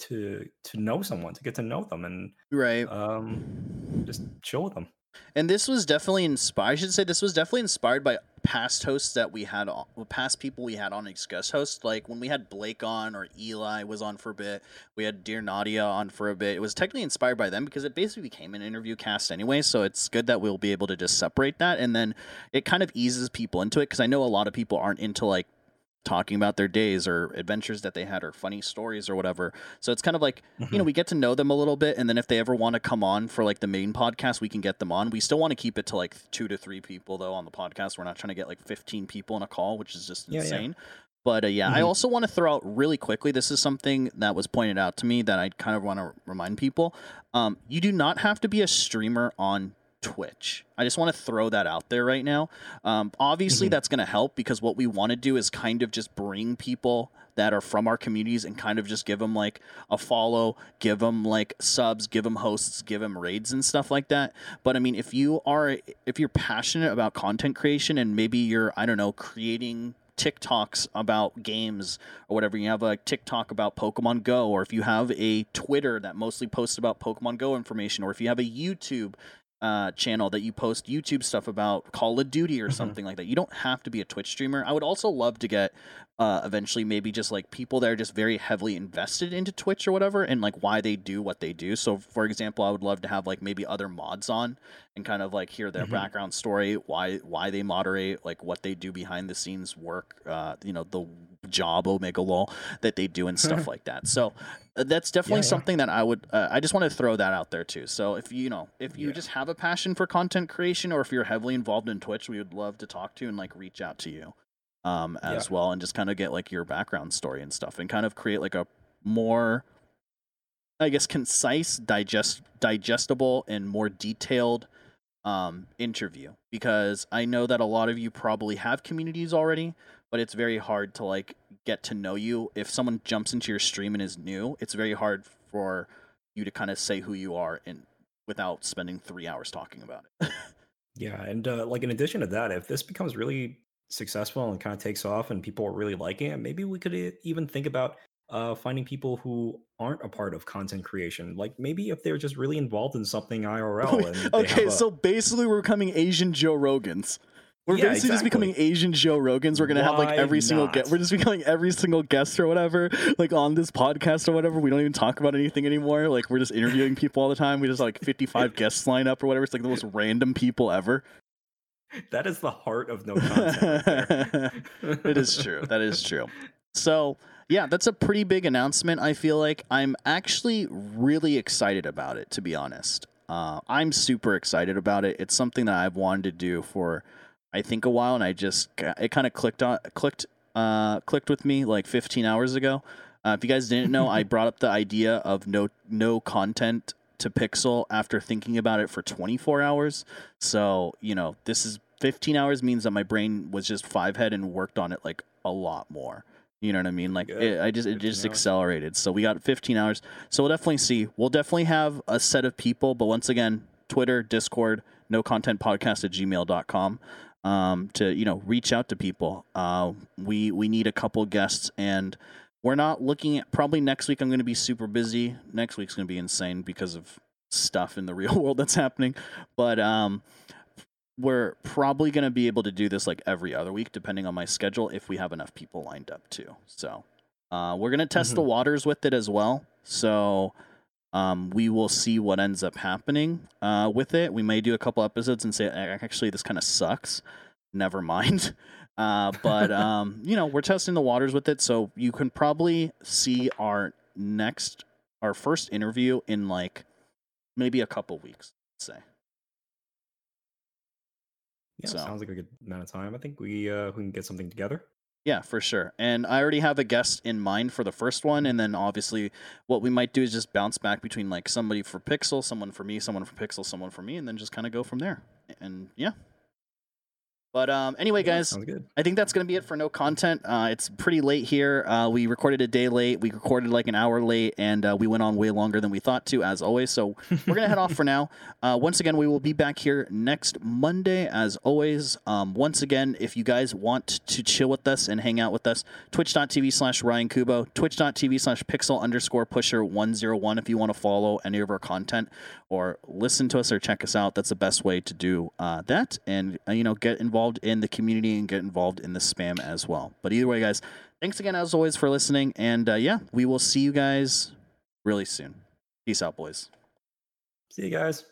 to to know someone, to get to know them and
Right.
um just chill with them.
And this was definitely inspired. I should say this was definitely inspired by past hosts that we had, on, past people we had on as guest hosts. Like when we had Blake on, or Eli was on for a bit. We had Dear Nadia on for a bit. It was technically inspired by them because it basically became an interview cast anyway. So it's good that we'll be able to just separate that, and then it kind of eases people into it because I know a lot of people aren't into like talking about their days or adventures that they had or funny stories or whatever. So it's kind of like, you know, we get to know them a little bit and then if they ever want to come on for like the main podcast, we can get them on. We still want to keep it to like 2 to 3 people though on the podcast. We're not trying to get like 15 people in a call, which is just
Yeah, yeah.
insane. But uh, yeah, I
Mhm.
also want to throw out really quickly. This is something that was pointed out to me that I kind of want to remind people. Um, you do not have to be a streamer on Twitch. I just want to throw that out there right now. Um, obviously,
Mhm.
that's going to help because what we want to do is kind of just bring people that are from our communities and kind of just give them like a follow, give them like subs, give them hosts, give them raids and stuff like that. But I mean, if you are if you're passionate about content creation and maybe you're I don't know creating TikToks about games or whatever. You have a TikTok about Pokemon Go, or if you have a Twitter that mostly posts about Pokemon Go information, or if you have a YouTube uh, channel that you post YouTube stuff about Call of Duty or
Mhm.
something like that. You don't have to be a Twitch streamer. I would also love to get uh, eventually maybe just like people that are just very heavily invested into Twitch or whatever and like why they do what they do. So, for example, I would love to have like maybe other mods on and kind of like hear their
Mhm.
background story, why why they moderate, like what they do behind the scenes work, uh, you know, the job Omega Lol that they do and stuff like that. So uh, that's definitely
yeah.
something that I would uh, I just want to throw that out there too. So if you, you know if you
Yeah.
just have a passion for content creation or if you're heavily involved in Twitch, we would love to talk to you and like reach out to you um as well and just kind of get like your background story and stuff and kind of create like a more I guess concise, digest digestible and more detailed um interview because I know that a lot of you probably have communities already, but it's very hard to like get to know you if someone jumps into your stream and is new. It's very hard for you to kind of say who you are and without spending 3 hours talking about it.
Yeah, and uh, like in addition to that, if this becomes really successful and kind of takes off and people are really liking it, maybe we could even think about uh, finding people who aren't a part of content creation. Like maybe if they're just really involved in something IRL.
Okay,
a-
so basically we're becoming Asian Joe Rogans. We're
Yeah,
basically just becoming. Asian Joe Rogans. We're gonna have like
Why
every single guest. We're just becoming every single guest or whatever, like on this podcast or whatever. We don't even talk about anything anymore. Like we're just interviewing people all the time. We just like 55 guests line up or whatever. It's like the most random people ever.
that is the heart of no content.
it is true. That is true. So yeah, that's a pretty big announcement. I feel like I'm actually really excited about it. To be honest, uh, I'm super excited about it. It's something that I've wanted to do for, I think, a while, and I just it kind of clicked on clicked uh, clicked with me like 15 hours ago. Uh, if you guys didn't know, I brought up the idea of no no content to Pixel after thinking about it for 24 hours. So you know, this is 15 hours means that my brain was just five head and worked on it like a lot more. You know what I mean? Like it, I just it just accelerated. So we got 15 hours. So we'll definitely see. We'll definitely have a set of people, but once again, Twitter, Discord, no content podcast at gmail.com um, to, you know, reach out to people. Uh, we, we need a couple guests and we're not looking at probably next week. I'm going to be super busy. Next week's going to be insane because of stuff in the real world that's happening. But, um, we're probably going to be able to do this like every other week, depending on my schedule, if we have enough people lined up too. So, uh, we're going to test the waters with it as well. So, Um, we will see what ends up happening uh, with it. We may do a couple episodes and say, actually, this kind of sucks. Never mind. Uh, but um, you know, we're testing the waters with it, so you can probably see our next, our first interview in like maybe a couple weeks. Let's say.
Yeah,
So-
sounds like a good amount of time. I think we uh, we can get something together.
Yeah, for sure. And I already have a guest in mind for the first one, and then obviously what we might do is just bounce back between like somebody for Pixel, someone for me, someone for Pixel, someone for me, and then just kind of go from there. And yeah. But um, anyway, guys,
sounds good.
I think that's going to be it for no content. Uh, it's pretty late here. Uh, we recorded a day late. We recorded like an hour late, and uh, we went on way longer than we thought to, as always. So we're going to head off for now. Uh, once again, we will be back here next Monday, as always. Um, once again, if you guys want to chill with us and hang out with us, twitch.tv slash Ryan Kubo, twitch.tv slash pixel underscore pusher 101 if you want to follow any of our content or listen to us or check us out. That's the best way to do uh, that and, uh, you know, get involved in the community and get involved in the spam as well. But either way, guys, thanks again, as always, for listening. And uh, yeah, we will see you guys really soon. Peace out, boys.
See you guys.